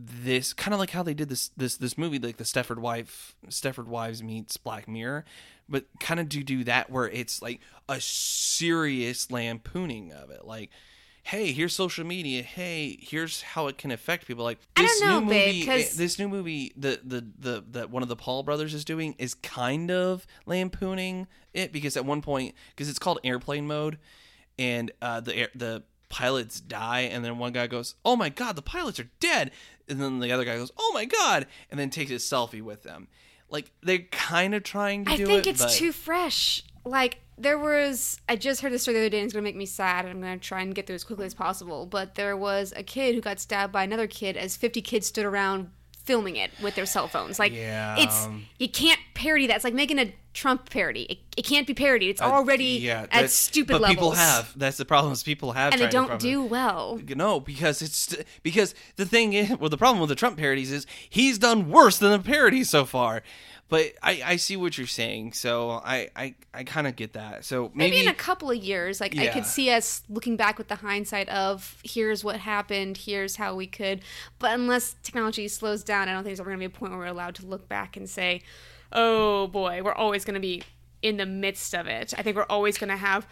[SPEAKER 2] this kind of like how they did this this this movie like the Stepford wife Stepford wives meets Black Mirror but kind of to do that where it's like a serious lampooning of it. Like hey here's social media. Hey here's how it can affect people. Like this
[SPEAKER 1] know,
[SPEAKER 2] new
[SPEAKER 1] babe,
[SPEAKER 2] this new movie the, the the that one of the Paul brothers is doing is kind of lampooning it because at one point because it's called airplane mode and uh, the air, the pilots die, and then one guy goes, "Oh my god, the pilots are dead," and then the other guy goes, "Oh my god," and then takes a selfie with them. Like they're kind of trying to
[SPEAKER 1] I think
[SPEAKER 2] it,
[SPEAKER 1] it's
[SPEAKER 2] but
[SPEAKER 1] too fresh. Like there was, I just heard this story the other day, and it's gonna make me sad. And I'm gonna try and get through as quickly as possible. But there was a kid who got stabbed by another kid as 50 kids stood around filming it with their cell phones. Like
[SPEAKER 2] Yeah.
[SPEAKER 1] it's you can't parody that. It's like making a Trump parody. It, it can't be parodied. It's already
[SPEAKER 2] Uh, yeah,
[SPEAKER 1] at stupid
[SPEAKER 2] but
[SPEAKER 1] levels.
[SPEAKER 2] people have. That's the problem. Is people have
[SPEAKER 1] and they don't do well.
[SPEAKER 2] No, because it's because the thing is, well, the problem with the Trump parodies is he's done worse than the parodies so far. But I, I see what you're saying, so I, I, I kind of get that. So
[SPEAKER 1] Maybe,
[SPEAKER 2] maybe,
[SPEAKER 1] in a couple of years, like I could see us looking back with the hindsight of here's what happened, here's how we could. But unless technology slows down, I don't think there's ever going to be a point where we're allowed to look back and say, "Oh boy, we're always going to be in the midst of it." I think we're always going to have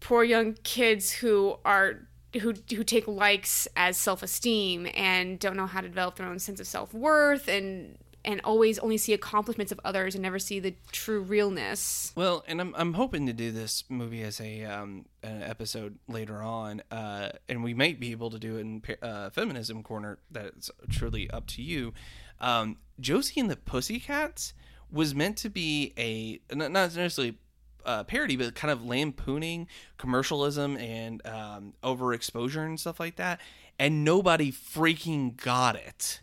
[SPEAKER 1] poor young kids who are who who take likes as self-esteem and don't know how to develop their own sense of self-worth and and always only see accomplishments of others and never see the true realness.
[SPEAKER 2] Well, and I'm I'm hoping to do this movie as a um an episode later on, uh, and we might be able to do it in uh, feminism corner. That's truly up to you. Um, Josie and the Pussycats was meant to be a not necessarily uh, parody, but kind of lampooning commercialism and um, overexposure and stuff like that, and nobody freaking got it.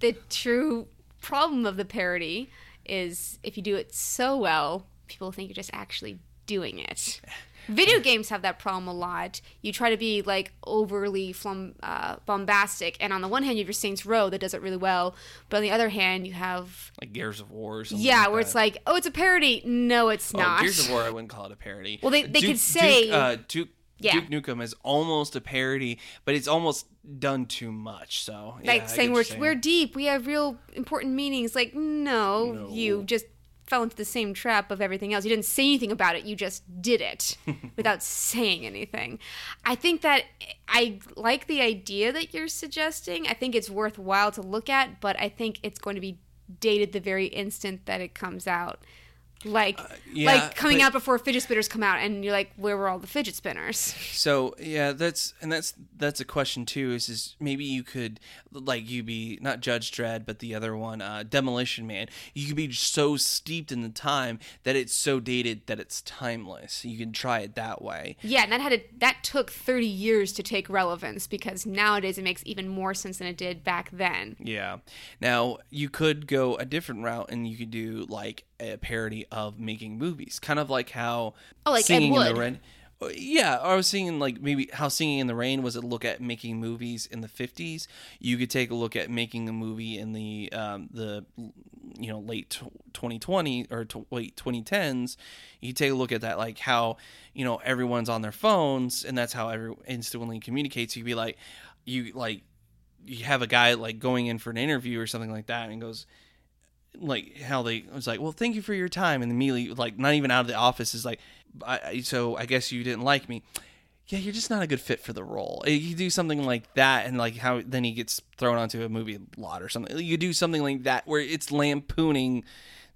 [SPEAKER 1] the true problem of the parody is if you do it so well, people think you're just actually doing it. Video games have that problem a lot. You try to be like overly flum, uh, bombastic, and on the one hand, you have your Saints Row that does it really well, but on the other hand, you have
[SPEAKER 2] Like Gears of War, or something
[SPEAKER 1] yeah,
[SPEAKER 2] like
[SPEAKER 1] where
[SPEAKER 2] that.
[SPEAKER 1] it's like, oh, it's a parody. No, it's
[SPEAKER 2] Oh,
[SPEAKER 1] not.
[SPEAKER 2] Gears of War, I wouldn't call it a parody.
[SPEAKER 1] Well, they- they
[SPEAKER 2] Duke-
[SPEAKER 1] could say-
[SPEAKER 2] Duke, uh, Duke,
[SPEAKER 1] Yeah.
[SPEAKER 2] Duke Nukem is almost a parody, but it's almost done too much. So yeah,
[SPEAKER 1] like saying we're
[SPEAKER 2] you're
[SPEAKER 1] we're deep, we have real important meanings. Like no,
[SPEAKER 2] No.
[SPEAKER 1] you just fell into the same trap of everything else. You didn't say anything about it. You just did it without saying anything. I think that I like the idea that you're suggesting. I think it's worthwhile to look at, but I think it's going to be dated the very instant that it comes out. Like
[SPEAKER 2] yeah,
[SPEAKER 1] like coming
[SPEAKER 2] but-
[SPEAKER 1] out before fidget spinners come out, and you're like, where were all the fidget spinners?
[SPEAKER 2] So yeah, that's and that's that's a question too. Is is maybe you could like you be not Judge Dredd, but the other one, uh, Demolition Man. You could be so steeped in the time that it's so dated that it's timeless. You can try it that way.
[SPEAKER 1] Yeah, and that had a, that took 30 years to take relevance because nowadays it makes even more sense than it did back then.
[SPEAKER 2] Yeah. Now you could go a different route and you could do like a parody of making movies, kind of like how
[SPEAKER 1] Oh, like
[SPEAKER 2] Singing in the Rain. Yeah, I was thinking like maybe how Singing in the Rain was a look at making movies in the fifties. You could take a look at making a movie in the um, the you know late twenty twenty or t- late twenty tens. You take a look at that like how you know everyone's on their phones and that's how everyone instantly communicates. You'd be like you like you have a guy like going in for an interview or something like that and goes like how they was like well thank you for your time and immediately like not even out of the office is like I, so i guess you didn't like me. Yeah you're just not a good fit for the role. Eh, you do something like that and like how then he gets thrown onto a movie lot or something. You do something like that where it's lampooning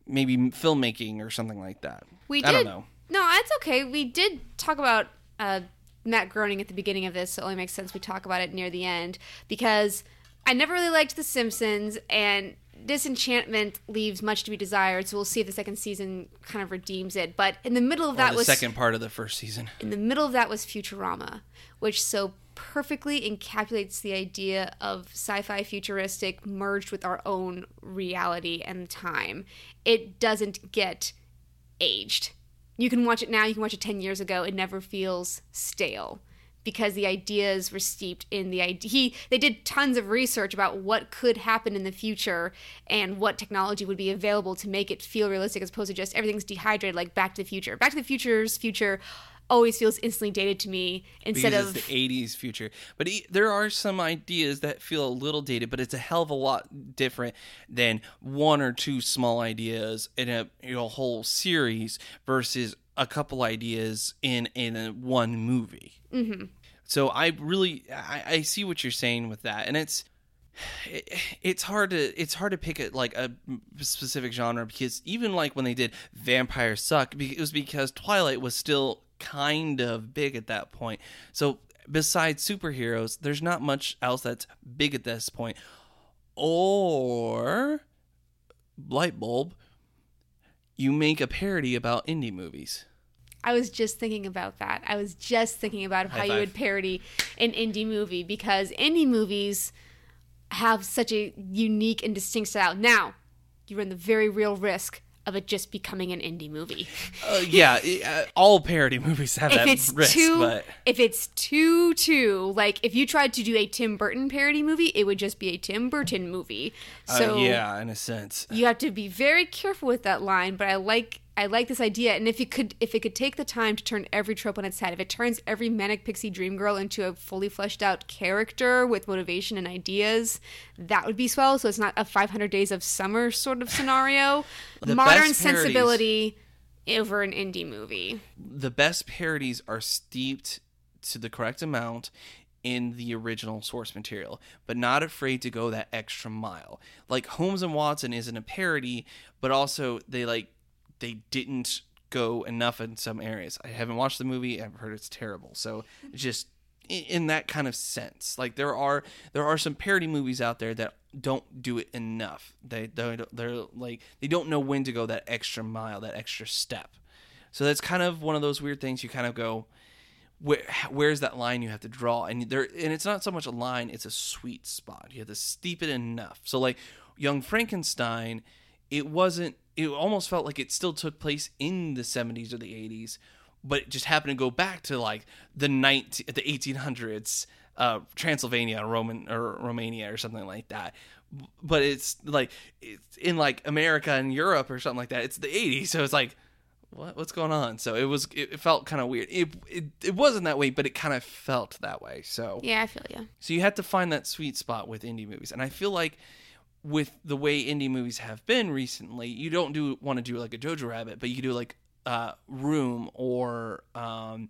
[SPEAKER 2] maybe filmmaking or something like that.
[SPEAKER 1] We
[SPEAKER 2] i don't know.
[SPEAKER 1] No, that's okay. We did talk about uh, Matt Groening at the beginning of this, so it only makes sense we talk about it near the end because I never really liked The Simpsons, and Disenchantment leaves much to be desired. So we'll see if the second season kind of redeems it. But in the middle of that
[SPEAKER 2] the
[SPEAKER 1] was
[SPEAKER 2] second part of the first season
[SPEAKER 1] in the middle of that was Futurama, which so perfectly encapsulates the idea of sci-fi futuristic merged with our own reality and time. It doesn't get aged. You can watch it now, you can watch it 10 years ago, it never feels stale because the ideas were steeped in the idea he they did tons of research about what could happen in the future and what technology would be available to make it feel realistic as opposed to just everything's dehydrated like back to the future. Back to the future's future always feels instantly dated to me instead
[SPEAKER 2] because
[SPEAKER 1] of
[SPEAKER 2] it's the 80s future. But e- there are some ideas that feel a little dated but it's a hell of a lot different than one or two small ideas in a, you know, whole series versus a couple ideas in in a one movie. Mm-hmm. so i really I, I see what you're saying with that. And it's it, it's hard to it's hard to pick a, like a specific genre because even like when they did Vampire suck it was because twilight was still kind of big at that point. So besides superheroes there's not much else that's big at this point. Or light bulb you make a parody about indie movies
[SPEAKER 1] I was just thinking about that. I was just thinking about how you would parody an indie movie because indie movies have such a unique and distinct style. Now, you run the very real risk of it just becoming an indie movie.
[SPEAKER 2] uh, yeah uh, all parody movies have
[SPEAKER 1] if
[SPEAKER 2] that
[SPEAKER 1] it's
[SPEAKER 2] risk
[SPEAKER 1] too
[SPEAKER 2] but
[SPEAKER 1] if it's too too like if you tried to do a Tim Burton parody movie, it would just be a Tim Burton movie.
[SPEAKER 2] uh,
[SPEAKER 1] So
[SPEAKER 2] yeah in a sense
[SPEAKER 1] you have to be very careful with that line but i like i like this idea and if it could if it could take the time to turn every trope on its head if it turns every manic pixie dream girl into a fully fleshed out character with motivation and ideas that would be swell. So it's not a 500 days of summer sort of scenario. Modern sensibility over an indie movie.
[SPEAKER 2] The best parodies are steeped to the correct amount in the original source material, but not afraid to go that extra mile. Like Holmes and Watson isn't a parody, but also they like they didn't go enough in some areas. I haven't watched the movie, I've heard it's terrible. So just in that kind of sense. Like there are there are some parody movies out there that don't do it enough. They they they're like they don't know when to go that extra mile, that extra step. So that's kind of one of those weird things you kind of go, where where's that line you have to draw? And there and it's not so much a line, it's a sweet spot. You have to steep it enough. So like Young Frankenstein, it wasn't it almost felt like it still took place in the 70s or the 80s, but it just happened to go back to like the 19 the 1800s uh, Transylvania, Roman or Romania or something like that. But it's like it's in like America and Europe or something like that. It's the 80s, so it's like what what's going on? So it was it, felt kind of weird. It, it it wasn't that way, but it kind of felt that way. So
[SPEAKER 1] yeah i feel you
[SPEAKER 2] so you have to find that sweet spot with indie movies, and I feel like with the way indie movies have been recently, you don't do want to do like a Jojo Rabbit, but you do like uh, Room or um,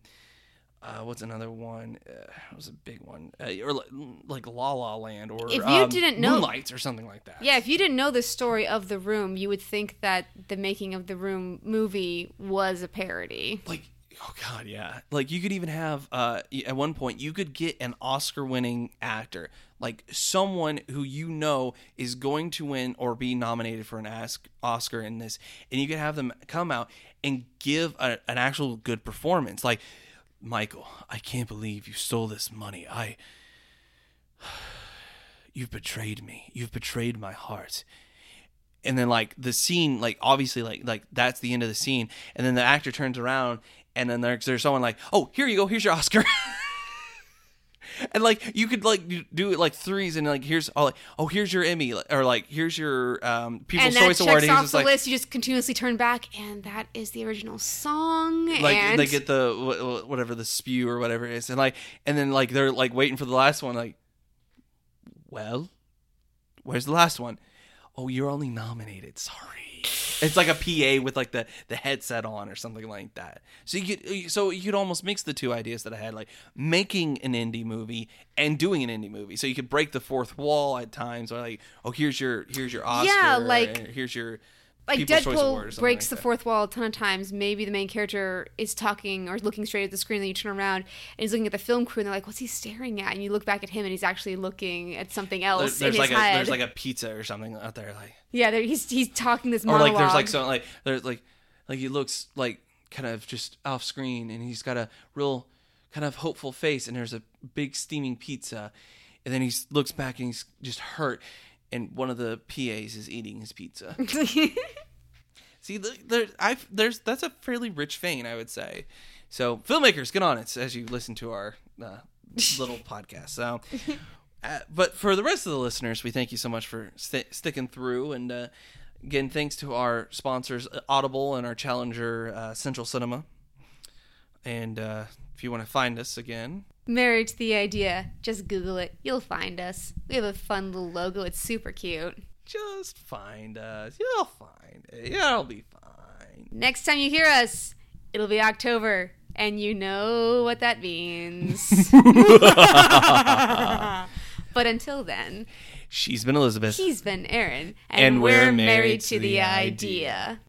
[SPEAKER 2] uh, what's another one? Uh, it was a big one, uh, or like, like La La Land, or
[SPEAKER 1] If you
[SPEAKER 2] um,
[SPEAKER 1] didn't know-
[SPEAKER 2] Moonlights, or something like that.
[SPEAKER 1] Yeah, if you didn't know the story of The Room, you would think that the making of The Room movie was a parody.
[SPEAKER 2] like oh god yeah. Like you could even have uh at one point you could get an oscar winning actor. Like someone who you know is going to win or be nominated for an ask oscar in this and you could have them come out and give a, an actual good performance. Like michael i can't believe you stole this money. I you've betrayed me. You've betrayed my heart. And then like the scene like obviously like like that's the end of the scene. And then the actor turns around and then there's, there's someone like oh here you go here's your oscar and like you could like do- it like threes and like here's oh like oh here's your emmy or like here's your um people's
[SPEAKER 1] and
[SPEAKER 2] choice award and
[SPEAKER 1] off the
[SPEAKER 2] like
[SPEAKER 1] list. You just continuously turn back, and that is the original song.
[SPEAKER 2] like
[SPEAKER 1] and
[SPEAKER 2] they get the wh- wh- whatever the spew or whatever it is and like and then like they're like waiting for the last one like well where's the last one oh you're only nominated sorry it's like a pa with like the the headset on or something like that. So you could uh, so you could almost mix the two ideas that i had like making an indie movie and doing an indie movie. So you could break the fourth wall at times or like oh here's your here's your oscar
[SPEAKER 1] Yeah, like-
[SPEAKER 2] here's your
[SPEAKER 1] like
[SPEAKER 2] People's Choice Award or
[SPEAKER 1] Deadpool breaks
[SPEAKER 2] like
[SPEAKER 1] the fourth wall a ton of times. Maybe the main character is talking or looking straight at the screen, then you turn around and he's looking at the film crew, and they're like, "What's he staring at?" And you look back at him, and he's actually looking at something else
[SPEAKER 2] there's
[SPEAKER 1] in
[SPEAKER 2] like
[SPEAKER 1] his
[SPEAKER 2] a
[SPEAKER 1] head.
[SPEAKER 2] there's like a pizza or something out there like
[SPEAKER 1] yeah, there, he's he's talking this
[SPEAKER 2] or like there's like so like there's like like he looks like kind of just off screen and he's got a real kind of hopeful face and there's a big steaming pizza and then he looks back and he's just hurt and one of the PAs is eating his pizza. See, the- there, I there's that's a fairly rich vein, I would say. So, filmmakers, get on it as you listen to our uh, little podcast. So, uh, but for the rest of the listeners, we thank you so much for st- sticking through. And uh, again, thanks to our sponsors, uh, Audible and our challenger, uh, Central Cinema. And uh, if you want to find us again,
[SPEAKER 1] Married to the idea. Just Google it. You'll find us. We have a fun little logo. It's super cute.
[SPEAKER 2] just find us. You'll find it. It'll be fine.
[SPEAKER 1] Next time you hear us, it'll be October, and you know what that means. but until then,
[SPEAKER 2] She's been Elizabeth.
[SPEAKER 1] he's been Aaron,
[SPEAKER 2] And we're married to the
[SPEAKER 1] idea.